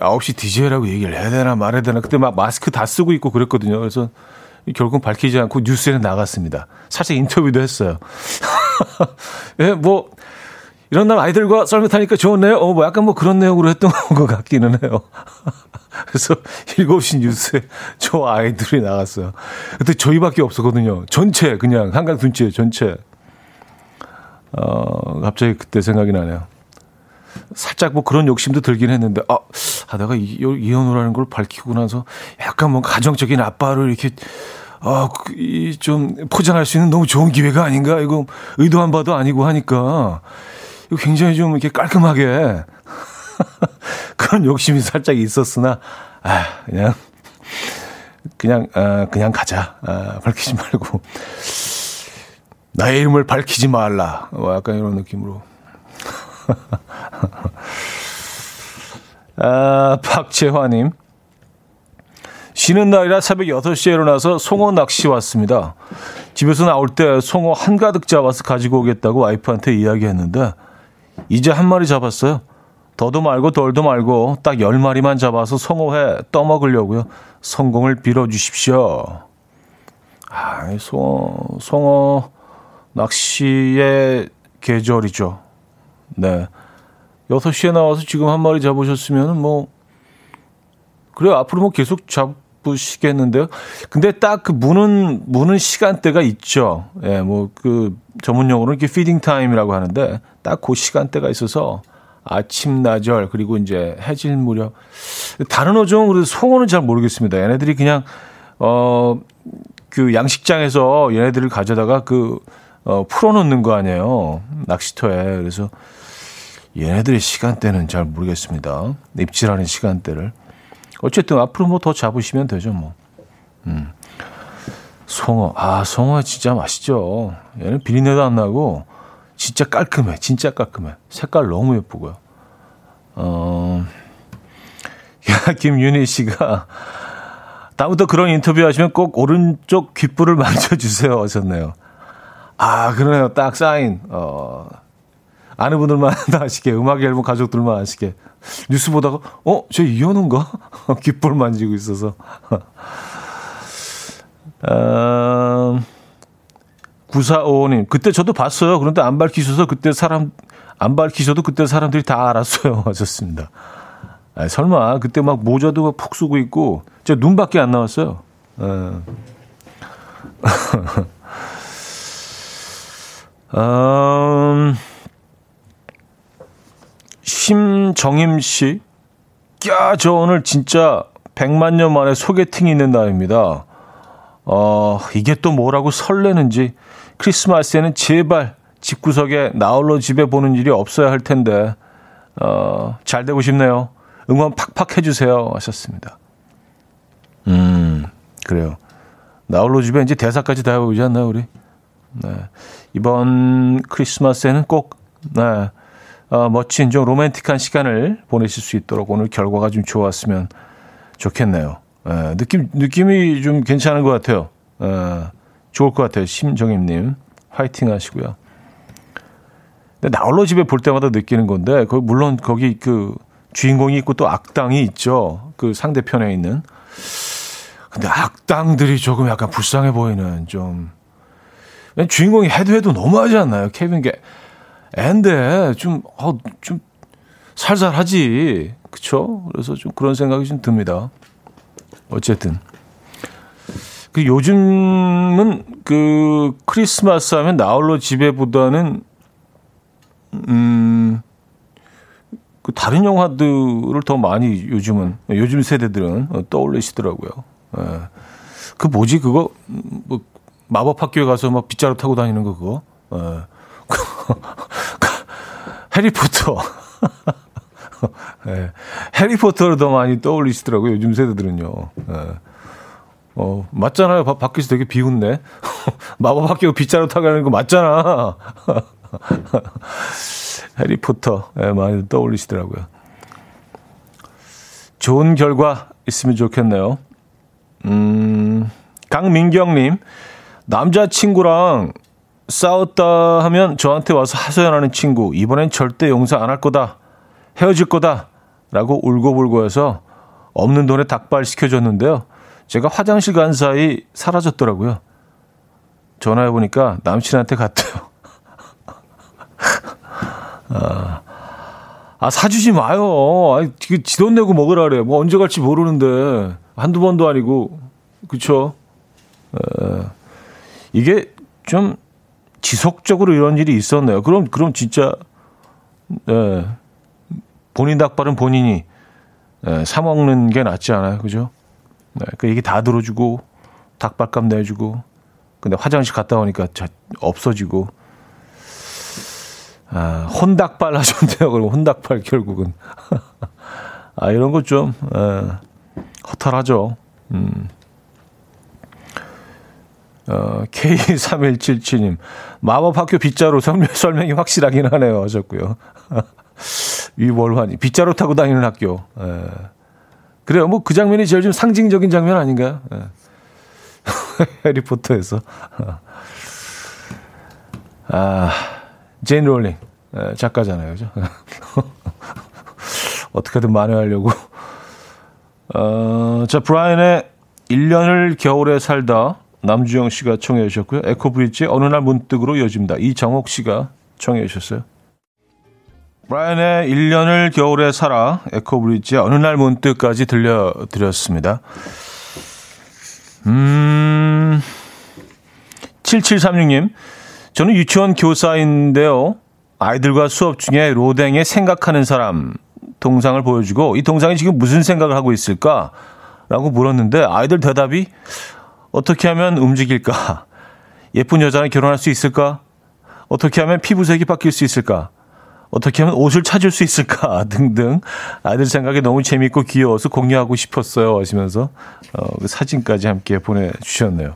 9시 DJ라고 얘기를 해야 되나 말해야 되나. 그때 막 마스크 다 쓰고 있고 그랬거든요. 그래서 결국 밝히지 않고 뉴스에는 나갔습니다. 사실 인터뷰도 했어요. 예, 뭐, 이런 날 아이들과 썰매 타니까 좋네요. 어, 뭐 약간 뭐 그런 내용으로 했던 것 같기는 해요. 그래서 7시 뉴스에 저 아이들이 나갔어요. 그때 저희밖에 없었거든요. 전체, 그냥 한강 둔치에 전체. 어, 갑자기 그때 생각이 나네요. 살짝 뭐 그런 욕심도 들긴 했는데, 아, 아 내가 이, 이혼을 걸 밝히고 나서 약간 뭐 가정적인 아빠를 이렇게, 아, 그, 좀 포장할 수 있는 너무 좋은 기회가 아닌가? 이거 의도한 바도 아니고 하니까, 이거 굉장히 좀 이렇게 깔끔하게 그런 욕심이 살짝 있었으나, 아, 그냥, 그냥, 아, 그냥 가자. 아, 밝히지 말고. 나의 이름을 밝히지 말라. 뭐 약간 이런 느낌으로. 아, 박재화님. 쉬는 날이라 새벽 6시에 일어나서 송어 낚시 왔습니다. 집에서 나올 때 송어 한가득 잡아서 가지고 오겠다고 와이프한테 이야기했는데, 이제 한 마리 잡았어요. 더도 말고 덜도 말고 딱 10마리만 잡아서 송어회 떠먹으려고요. 성공을 빌어주십시오. 아, 송어, 송어 낚시의 계절이죠. 네. 6시에 나와서 지금 한 마리 잡으셨으면 뭐, 그래요. 앞으로 뭐 계속 잡으시겠는데요. 근데 딱 그 무는, 무는 시간대가 있죠. 예, 뭐 그 전문 용어로 이렇게 feeding time이라고 하는데 딱 그 시간대가 있어서 아침, 나절, 그리고 이제 해질 무렵. 다른 어종은 그래도 송어는 잘 모르겠습니다. 얘네들이 그냥, 어, 그 양식장에서 얘네들을 가져다가 그, 어, 풀어놓는 거 아니에요. 낚시터에. 그래서 얘네들의 시간대는 잘 모르겠습니다. 입질하는 시간대를. 어쨌든 앞으로 뭐 더 잡으시면 되죠, 뭐. 음. 송어. 아, 송어 진짜 맛있죠. 얘는 비린내도 안 나고, 진짜 깔끔해. 진짜 깔끔해. 색깔 너무 예쁘고요. 어, 야, 김윤희 씨가 다음부터 그런 인터뷰 하시면 꼭 오른쪽 귓불을 만져 주세요. 하셨네요. 아, 그러네요. 딱 사인. 어, 아는 분들만 아시게, 음악 앨범 가족들만 아시게. 뉴스 보다가, 어, 저 이현우인가? 귓볼 만지고 있어서. 어, 9455님, 그때 저도 봤어요. 그런데 안 밝히셔서 그때 사람, 안 밝히셔도 그때 사람들이 다 알았어요. 하셨습니다. 아, 설마, 그때 막 모자도 막 푹 쓰고 있고, 저 눈밖에 안 나왔어요. 어. 음, 심정임 씨. 야, 저 오늘 진짜 100만 년 만에 소개팅이 있는 날입니다. 어, 이게 또 뭐라고 설레는지 크리스마스에는 제발 집구석에 나홀로 집에 보는 일이 없어야 할 텐데, 어, 잘 되고 싶네요. 응원 팍팍 해주세요. 하셨습니다. 음, 그래요. 나홀로 집에 이제 대사까지 다 해보지 않나요, 우리? 네. 이번 크리스마스에는 꼭, 네. 어, 멋진 좀 로맨틱한 시간을 보내실 수 있도록 오늘 결과가 좀 좋았으면 좋겠네요. 에, 느낌, 느낌이 좀 괜찮은 것 같아요. 에, 좋을 것 같아요. 심정임님. 화이팅 하시고요. 근데 나홀로 집에 볼 때마다 느끼는 건데, 그 물론 거기 그 주인공이 있고 또 악당이 있죠. 그 상대편에 있는. 근데 악당들이 조금 약간 불쌍해 보이는 좀. 주인공이 해도 해도 너무하지 않나요? 케빈 게. 앤데 좀, 어, 좀 살살하지. 그쵸? 그래서 좀 그런 생각이 좀 듭니다. 어쨌든. 그 요즘은 그 크리스마스 하면 나홀로 집에보다는 음, 그 다른 영화들을 더 많이 요즘은 요즘 세대들은 떠올리시더라고요. 예. 그 뭐지 그거 뭐 마법 학교에 가서 막 빗자루 타고 다니는 거 그거. 예. 해리포터. 예. 해리포터를 더 많이 떠올리시더라고요. 요즘 세대들은요. 예. 어, 맞잖아요. 바, 밖에서 되게 비웃네. 마법 학교 빗자루 타고 가는 거 맞잖아. 해리포터. 예, 많이 떠올리시더라고요. 좋은 결과 있으면 좋겠네요. 음, 강민경님, 남자친구랑 싸웠다 하면 저한테 와서 하소연하는 친구, 이번엔 절대 용서 안 할 거다. 헤어질 거다. 라고 울고불고 해서 없는 돈에 닭발 시켜줬는데요. 제가 화장실 간 사이 사라졌더라고요. 전화해보니까 남친한테 갔대요. 아, 아, 사주지 마요. 아, 지돈 내고 먹으라 그래. 뭐 언제 갈지 모르는데. 한두 번도 아니고. 그쵸? 에, 이게 좀 지속적으로 이런 일이 있었네요. 그럼, 그럼 진짜, 예, 본인 닭발은 본인이 예, 사 먹는 게 낫지 않아요. 그죠? 네, 그 얘기 다 들어주고, 닭발값 내주고, 근데 화장실 갔다 오니까 자, 없어지고, 아, 혼닭발 하셨네요. 그럼 혼닭발 결국은. 아, 이런 거 좀, 에, 허탈하죠. 음. 어, K3177님, 마법학교 빗자루 설명, 설명이 확실하긴 하네요. 하셨고요. 위월환이, 빗자루 타고 다니는 학교. 에. 그래요. 뭐 그 장면이 제일 좀 상징적인 장면 아닌가요? 에. 해리포터에서. 아, 제인 롤링. 에, 작가잖아요. 그죠? 어떻게든 만회하려고. 어, 자, 브라이언의 1년을 겨울에 살아 남주영 씨가 청해 주셨고요. 에코브리지의 어느 날 문득으로 이어집니다. 이정옥 씨가 청해 주셨어요. 브라이언의 1년을 겨울에 살아 에코브리지의 어느 날 문득까지 들려드렸습니다. 음, 7736님. 저는 유치원 교사인데요. 아이들과 수업 중에 로댕에 생각하는 사람 동상을 보여주고 이 동상이 지금 무슨 생각을 하고 있을까? 라고 물었는데 아이들 대답이 어떻게 하면 움직일까? 예쁜 여자랑 결혼할 수 있을까? 어떻게 하면 피부색이 바뀔 수 있을까? 어떻게 하면 옷을 찾을 수 있을까? 등등. 아이들 생각이 너무 재밌고 귀여워서 공유하고 싶었어요. 하시면서, 어, 그 사진까지 함께 보내주셨네요.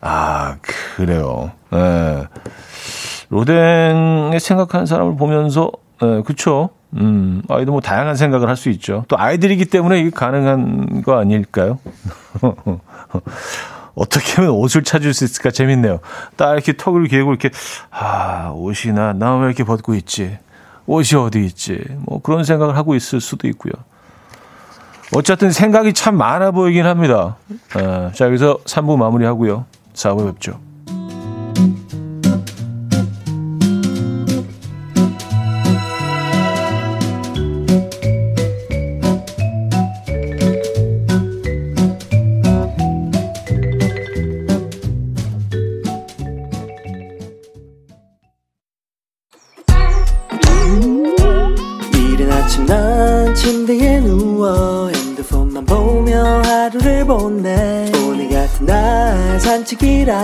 아, 그래요. 예. 로댕에 생각하는 사람을 보면서, 네, 그쵸. 음, 아이도 뭐 다양한 생각을 할 수 있죠. 또 아이들이기 때문에 이게 가능한 거 아닐까요? 어떻게 하면 옷을 찾을 수 있을까 재밌네요. 딱 이렇게 턱을 개고 이렇게 아 옷이나 나 왜 이렇게 벗고 있지? 옷이 어디 있지? 뭐 그런 생각을 하고 있을 수도 있고요. 어쨌든 생각이 참 많아 보이긴 합니다. 아, 자 여기서 3부 마무리하고요. 4부에 뵙죠.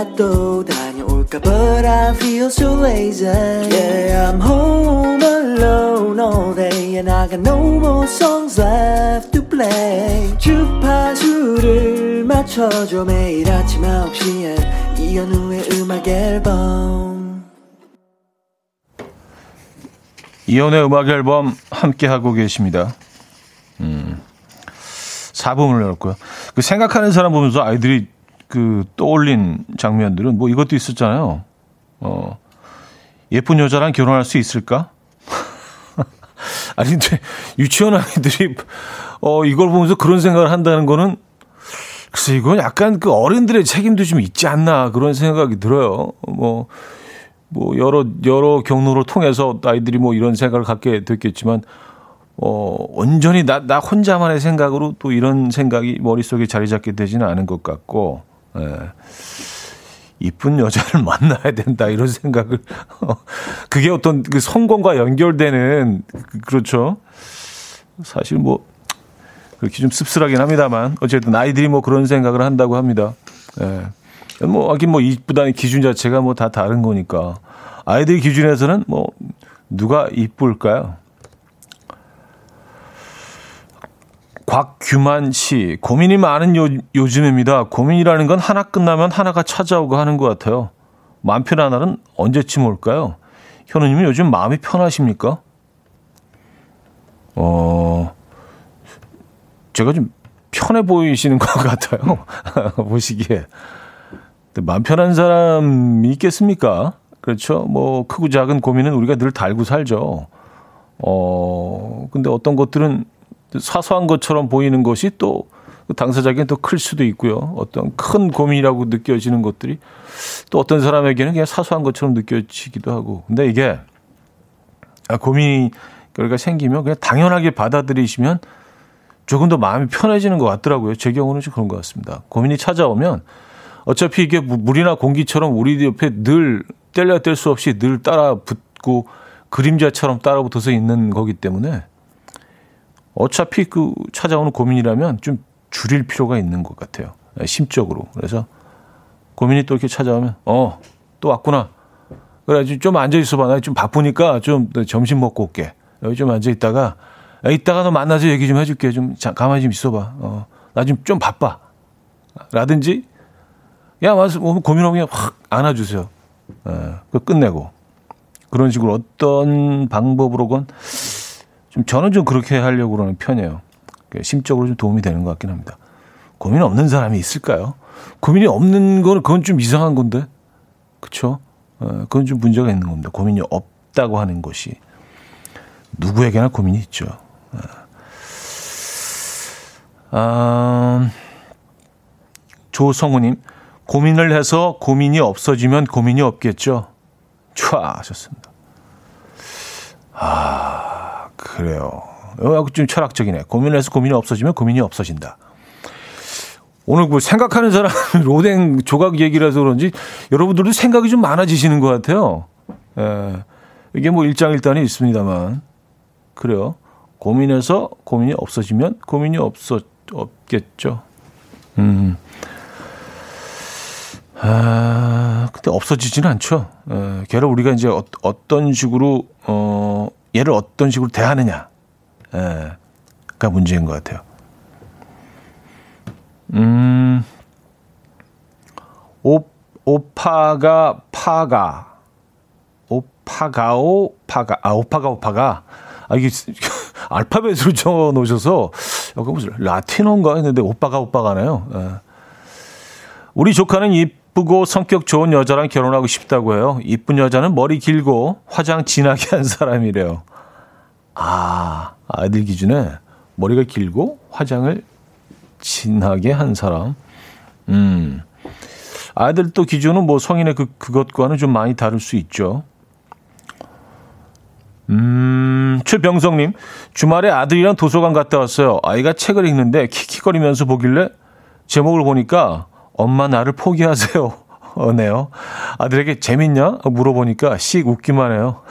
산책이라도 다녀올까 But I feel so lazy Yeah I'm home alone all day And I got no more songs left to play 주파수를 맞춰줘 매일 아침 9시에 이현우의 음악 앨범 이현우의 음악 앨범 함께하고 계십니다 음. 4부문을 열었고요. 그 생각하는 사람 보면서 아이들이 그 떠올린 장면들은 뭐 이것도 있었잖아요. 어, 예쁜 여자랑 결혼할 수 있을까? 아니, 근데 유치원 아이들이 어, 이걸 보면서 그런 생각을 한다는 거는 글쎄 이건 약간 그 어른들의 책임도 좀 있지 않나 그런 생각이 들어요. 뭐, 뭐 여러 여러 경로를 통해서 아이들이 뭐 이런 생각을 갖게 됐겠지만 어, 온전히 나, 나 혼자만의 생각으로 또 이런 생각이 머릿속에 자리 잡게 되지는 않은 것 같고, 예. 이쁜 여자를 만나야 된다 이런 생각을 그게 어떤 그 성공과 연결되는 그, 그렇죠. 사실 뭐 그렇게 좀 씁쓸하긴 합니다만 어쨌든 아이들이 뭐 그런 생각을 한다고 합니다. 예. 뭐 하긴 뭐 이쁘다는 기준 자체가 뭐 다 다른 거니까 아이들 기준에서는 뭐 누가 이쁠까요? 곽규만 씨, 고민이 많은 요, 요즘입니다. 고민이라는 건 하나 끝나면 하나가 찾아오고 하는 것 같아요. 마음 편한 날은 언제쯤 올까요? 현우님은 요즘 마음이 편하십니까? 어, 제가 좀 편해 보이시는 것 같아요. 보시기에. 마음 편한 사람이 있겠습니까? 그렇죠. 뭐, 크고 작은 고민은 우리가 늘 달고 살죠. 어, 근데 어떤 것들은 사소한 것처럼 보이는 것이 또 당사자에게는 더클 수도 있고요. 어떤 큰 고민이라고 느껴지는 것들이 또 어떤 사람에게는 그냥 사소한 것처럼 느껴지기도 하고. 근데 이게 아, 고민이 결과 생기면 그냥 당연하게 받아들이시면 조금 더 마음이 편해지는 것 같더라고요. 제 경우는 좀 그런 것 같습니다. 고민이 찾아오면 어차피 이게 물이나 공기처럼 우리 옆에 늘 뗄래야 뗄수 없이 늘 따라 붙고 그림자처럼 따라 붙어서 있는 거기 때문에 어차피 그 찾아오는 고민이라면 좀 줄일 필요가 있는 것 같아요. 네, 심적으로. 그래서 고민이 또 이렇게 찾아오면, 어, 또 왔구나. 그래, 좀 앉아 있어 봐. 나 좀 바쁘니까 좀 점심 먹고 올게. 여기 좀 앉아 있다가, 야, 이따가 너 만나서 얘기 좀 해줄게. 좀 자, 가만히 좀 있어봐. 어, 나 좀 좀 바빠. 라든지, 야, 와서 뭐 고민하고 그냥 확 안아주세요. 예, 그 끝내고. 그런 식으로 어떤 방법으로건 좀 저는 좀 그렇게 하려고 그러는 편이에요. 심적으로 좀 도움이 되는 것 같긴 합니다. 고민 없는 사람이 있을까요? 고민이 없는 거는 그건 좀 이상한 건데. 어, 그건 좀 문제가 있는 겁니다. 고민이 없다고 하는 것이. 누구에게나 고민이 있죠. 어. 아, 조성우님, 고민을 해서 고민이 없어지면 고민이 없겠죠? 촤 하셨습니다. 아, 그래요. 어, 좀 철학적이네. 고민을 해서 고민이 없어지면 고민이 없어진다. 오늘 뭐 생각하는 사람 로댕 조각 얘기라서 그런지 여러분들도 생각이 좀 많아지시는 것 같아요. 예. 이게 뭐 일장일단이 있습니다만 그래요. 고민해서 고민이 없어지면 고민이 없어 없겠죠. 음. 아, 근데 없어지지는 않죠. 예, 걔를 우리가 이제 어, 어떤 식으로 어 얘를 어떤 식으로 대하느냐 가 문제인 것 같아요. 음, 오, 오파가 파가, 오, 파가오 파가 아 오파가 오파가 아 이게 알파벳으로 적어 놓으셔서 약간 무슨 라틴어인가 했는데 오빠가 오빠가네요. 예. 우리 조카는 이 쁘고 성격 좋은 여자랑 결혼하고 싶다고 해요. 이쁜 여자는 머리 길고 화장 진하게 한 사람이래요. 아, 아들 기준에 머리가 길고 화장을 진하게 한 사람. 음. 아이들 또 기준은 뭐 성인의 그, 그것과는 좀 많이 다를 수 있죠. 음, 최병성님, 주말에 아들이랑 도서관 갔다 왔어요. 아이가 책을 읽는데 킥킥거리면서 보길래 제목을 보니까 엄마 나를 포기하세요. 어네요. 아들에게 재밌냐? 물어보니까 씩 웃기만 해요.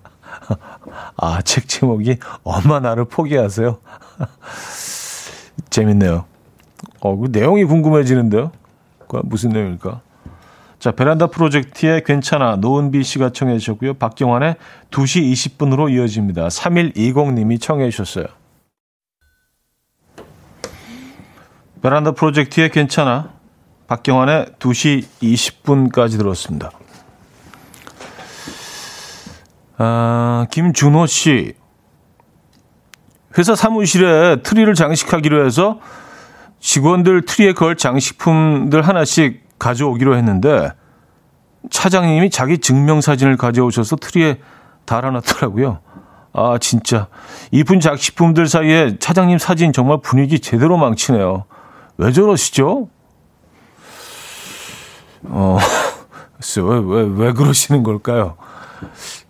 아, 책 제목이 엄마 나를 포기하세요. 재밌네요. 어, 그 내용이 궁금해지는데요. 그 무슨 내용일까? 자, 베란다 프로젝트의 괜찮아 노은비 씨가 청해 주셨고요. 박경환의 2시 20분으로 이어집니다. 3120님이 청해 주셨어요. 베란다 프로젝트의 괜찮아 박경환의 2시 20분까지 들었습니다. 아, 김준호 씨. 회사 사무실에 트리를 장식하기로 해서 직원들 트리에 걸 장식품들 하나씩 가져오기로 했는데 차장님이 자기 증명사진을 가져오셔서 트리에 달아놨더라고요. 아, 진짜. 이쁜 장식품들 사이에 차장님 사진 정말 분위기 제대로 망치네요. 왜 저러시죠? 어, 왜, 왜, 왜 그러시는 걸까요?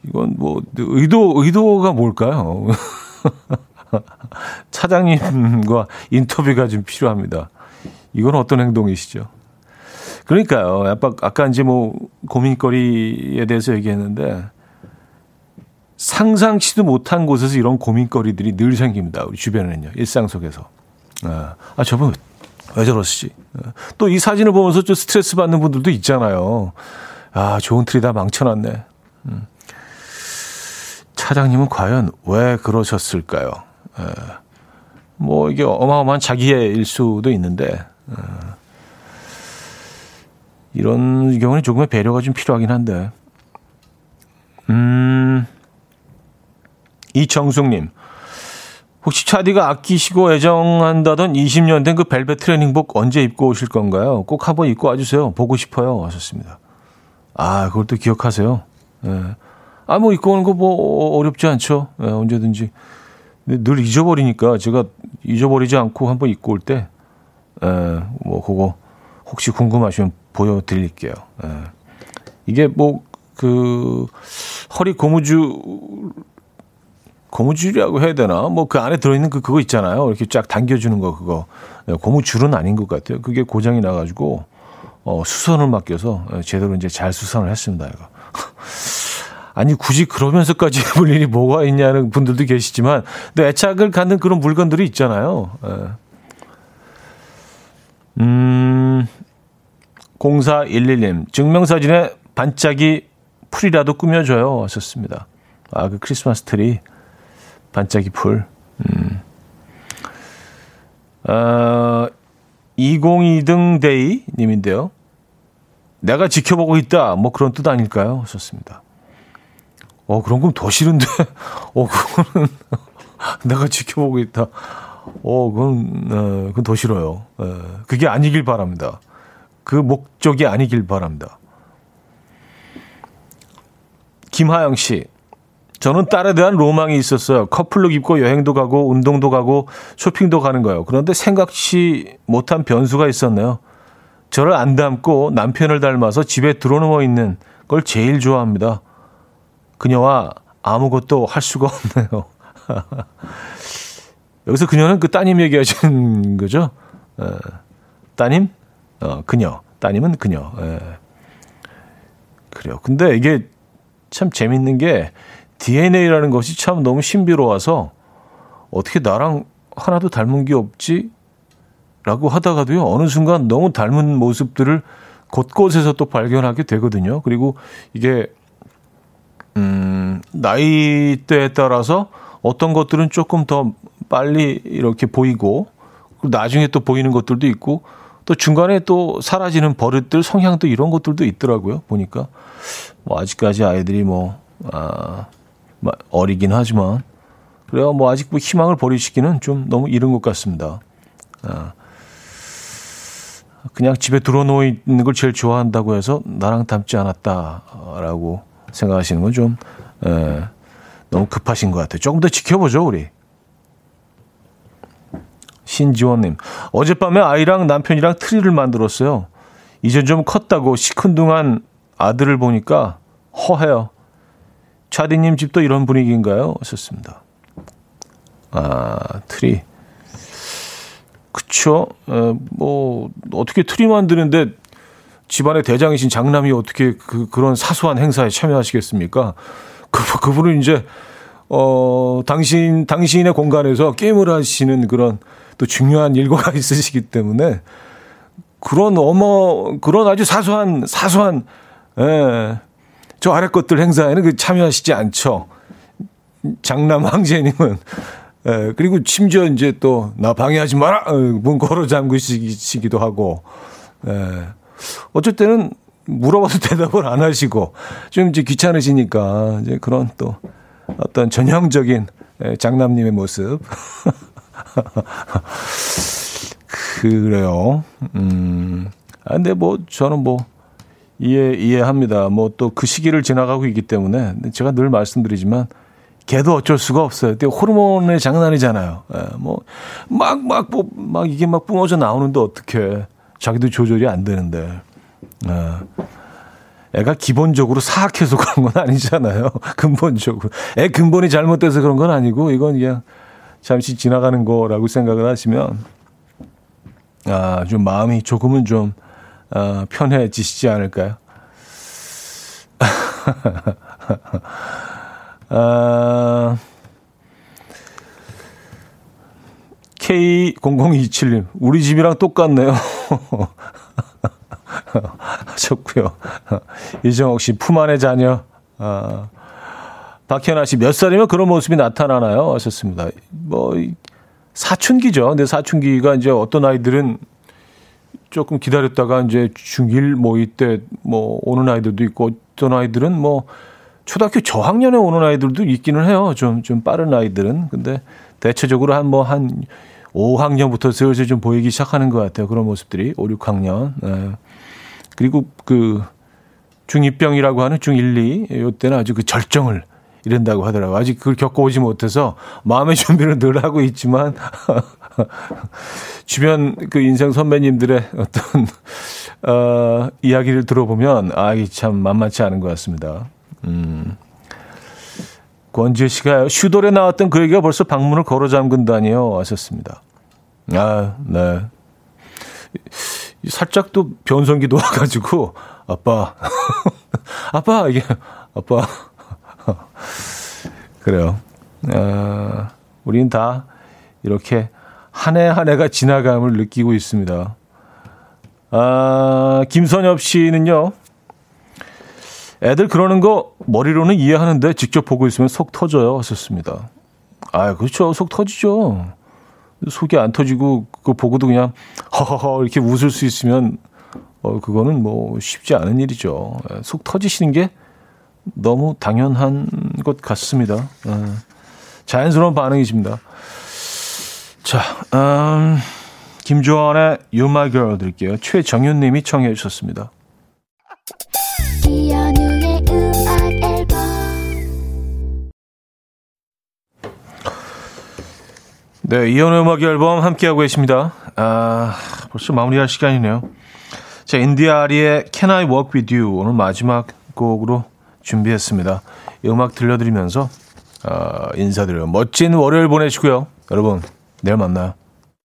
이건 뭐, 의도, 의도가 뭘까요? 차장님과 인터뷰가 좀 필요합니다. 이건 어떤 행동이시죠? 그러니까요. 아까, 아까 이제 뭐 고민거리에 대해서 얘기했는데 상상치도 못한 곳에서 이런 고민거리들이 늘 생깁니다. 우리 주변에는요. 일상 속에서. 아, 아 저분 왜 저러시지? 또 이 사진을 보면서 좀 스트레스 받는 분들도 있잖아요. 아, 좋은 트리 다 망쳐놨네. 음. 차장님은 과연 왜 그러셨을까요? 에, 뭐 이게 어마어마한 자기애일 수도 있는데 에, 이런 경우는 조금의 배려가 좀 필요하긴 한데. 음, 이정숙님. 혹시 차디가 아끼시고 애정한다던 20년 된 그 벨벳 트레이닝복 언제 입고 오실 건가요? 꼭 한번 입고 와주세요. 보고 싶어요. 하셨습니다. 아, 그걸 또 기억하세요. 예. 아, 뭐 입고 오는 거 뭐 어렵지 않죠. 예, 언제든지. 늘 잊어버리니까 제가 잊어버리지 않고 한번 입고 올 때, 예, 뭐 그거 혹시 궁금하시면 보여드릴게요. 예. 이게 뭐, 그, 허리 고무줄, 고무줄이라고 해야 되나? 뭐 그 안에 들어있는 그, 그거 있잖아요. 이렇게 쫙 당겨주는 거, 그거. 예, 고무줄은 아닌 것 같아요. 그게 고장이 나가지고, 어, 수선을 맡겨서 예, 제대로 이제 잘 수선을 했습니다, 이거. 아니, 굳이 그러면서까지 입을 일이 뭐가 있냐는 분들도 계시지만, 근데 애착을 갖는 그런 물건들이 있잖아요. 예. 음, 0411님, 증명사진에 반짝이 풀이라도 꾸며줘요. 하셨습니다. 아, 그 크리스마스 트리. 반짝이 풀. 음. 어, 202등 데이 님인데요. 내가 지켜보고 있다. 뭐 그런 뜻 아닐까요? 하셨습니다. 어, 그런 건 더 싫은데. 어, 그거는 내가 지켜보고 있다. 어, 그건, 어, 그건 더 싫어요. 어, 그게 아니길 바랍니다. 그 목적이 아니길 바랍니다. 김하영 씨. 저는 딸에 대한 로망이 있었어요. 커플룩 입고 여행도 가고 운동도 가고 쇼핑도 가는 거예요. 그런데 생각치 못한 변수가 있었네요. 저를 안 닮고 남편을 닮아서 집에 들어누워 있는 걸 제일 좋아합니다. 그녀와 아무것도 할 수가 없네요. 여기서 그녀는 그 따님 얘기하시는 거죠? 에, 따님? 어, 그녀. 따님은 그녀. 예. 그래요. 근데 이게 참 재밌는 게 DNA라는 것이 참 너무 신비로워서 어떻게 나랑 하나도 닮은 게 없지? 라고 하다가도요, 어느 순간 너무 닮은 모습들을 곳곳에서 또 발견하게 되거든요. 그리고 이게, 음, 나이대에 따라서 어떤 것들은 조금 더 빨리 이렇게 보이고, 나중에 또 보이는 것들도 있고, 또 중간에 또 사라지는 버릇들, 성향도 이런 것들도 있더라고요. 보니까. 뭐 아직까지 아이들이 뭐, 아, 어리긴 하지만, 그래요. 뭐 아직 뭐 희망을 버리시기는 좀 너무 이른 것 같습니다. 아, 그냥 집에 드러누워 있는 걸 제일 좋아한다고 해서 나랑 닮지 않았다라고 생각하시는 건 좀, 에, 너무 급하신 것 같아요. 조금 더 지켜보죠, 우리. 신지원님, 어젯밤에 아이랑 남편이랑 트리를 만들었어요. 이제 좀 컸다고 시큰둥한 아들을 보니까 허해요. 차디님 집도 이런 분위기인가요? 하셨습니다. 아, 트리. 그쵸. 에, 뭐, 어떻게 트리 만드는데 집안의 대장이신 장남이 어떻게 그, 그런 사소한 행사에 참여하시겠습니까? 그, 그분은 이제, 어, 당신, 당신의 공간에서 게임을 하시는 그런 또 중요한 일과가 있으시기 때문에 그런 어머 그런 아주 사소한 사소한 예, 저 아래 것들 행사에는 그 참여하시지 않죠. 장남 황제님은 예, 그리고 심지어 이제 또 나 방해하지 마라 어, 문 걸어 잠그시기도 하고 예, 어쩔 때는 물어봐도 대답을 안 하시고 좀 이제 귀찮으시니까 이제 그런 또 어떤 전형적인 예, 장남님의 모습 그래요. 음. 아, 근데 뭐 저는 뭐 이해 이해합니다. 뭐 또 그 시기를 지나가고 있기 때문에 제가 늘 말씀드리지만 걔도 어쩔 수가 없어요. 호르몬의 장난이잖아요. 예, 뭐막 막 뭐, 막 이게 막 뿜어져 나오는데 어떻게 자기도 조절이 안 되는데. 예. 애가 기본적으로 사악해서 그런 건 아니잖아요. 근본적으로. 애 근본이 잘못돼서 그런 건 아니고 이건 그냥 잠시 지나가는 거라고 생각을 하시면 아, 좀 마음이 조금은 좀 어, 편해지시지 않을까요? 아, K0027님, 우리 집이랑 똑같네요. 하셨고요. 이정옥 씨, 품 안의 자녀. 아, 박현아 씨, 몇 살이면 그런 모습이 나타나나요? 하셨습니다. 뭐, 사춘기죠. 근데 사춘기가 이제 어떤 아이들은 조금 기다렸다가 이제 중1 뭐 이때 뭐 오는 아이들도 있고 어떤 아이들은 뭐 초등학교 저학년에 오는 아이들도 있기는 해요. 좀, 좀 빠른 아이들은. 근데 대체적으로 한 뭐 한 5학년부터 슬슬 좀 보이기 시작하는 것 같아요. 그런 모습들이. 5, 6학년. 네. 그리고 그 중2병이라고 하는 중1, 2. 요때는 아주 그 절정을 이런다고 하더라고요. 아직 그걸 겪어오지 못해서 마음의 준비를 늘 하고 있지만 주변 그 인생 선배님들의 어떤 어, 이야기를 들어보면 아, 이 참 만만치 않은 것 같습니다. 음. 권지혜 씨가 슈돌에 나왔던 그 얘기가 벌써 방문을 걸어 잠근다니요 하셨습니다. 아, 네. 살짝 또 변성기 도 와가지고 아빠, 아빠 이게 아빠 그래요. 어, 우리는 다 이렇게 한 해 한 해가 지나감을 느끼고 있습니다. 아, 김선엽 씨는요. 애들 그러는 거 머리로는 이해하는데 직접 보고 있으면 속 터져요. 하셨습니다. 아, 그렇죠. 속 터지죠. 속이 안 터지고 그거 보고도 그냥 허허허 이렇게 웃을 수 있으면 어, 그거는 뭐 쉽지 않은 일이죠. 속 터지시는 게 너무 당연한 것 같습니다. 어, 자연스러운 반응이십니다. 자, 음, 김조한의 You My Girl 드릴게요. 최정윤 님이 청해 주셨습니다. 네, 이현우의 음악 앨범 함께하고 계십니다. 아, 벌써 마무리할 시간이네요. 자, 인디아리의 Can I Walk With You 오늘 마지막 곡으로 준비했습니다. 이 음악 들려드리면서 어, 인사드려요. 멋진 월요일 보내시고요. 여러분 내일 만나요.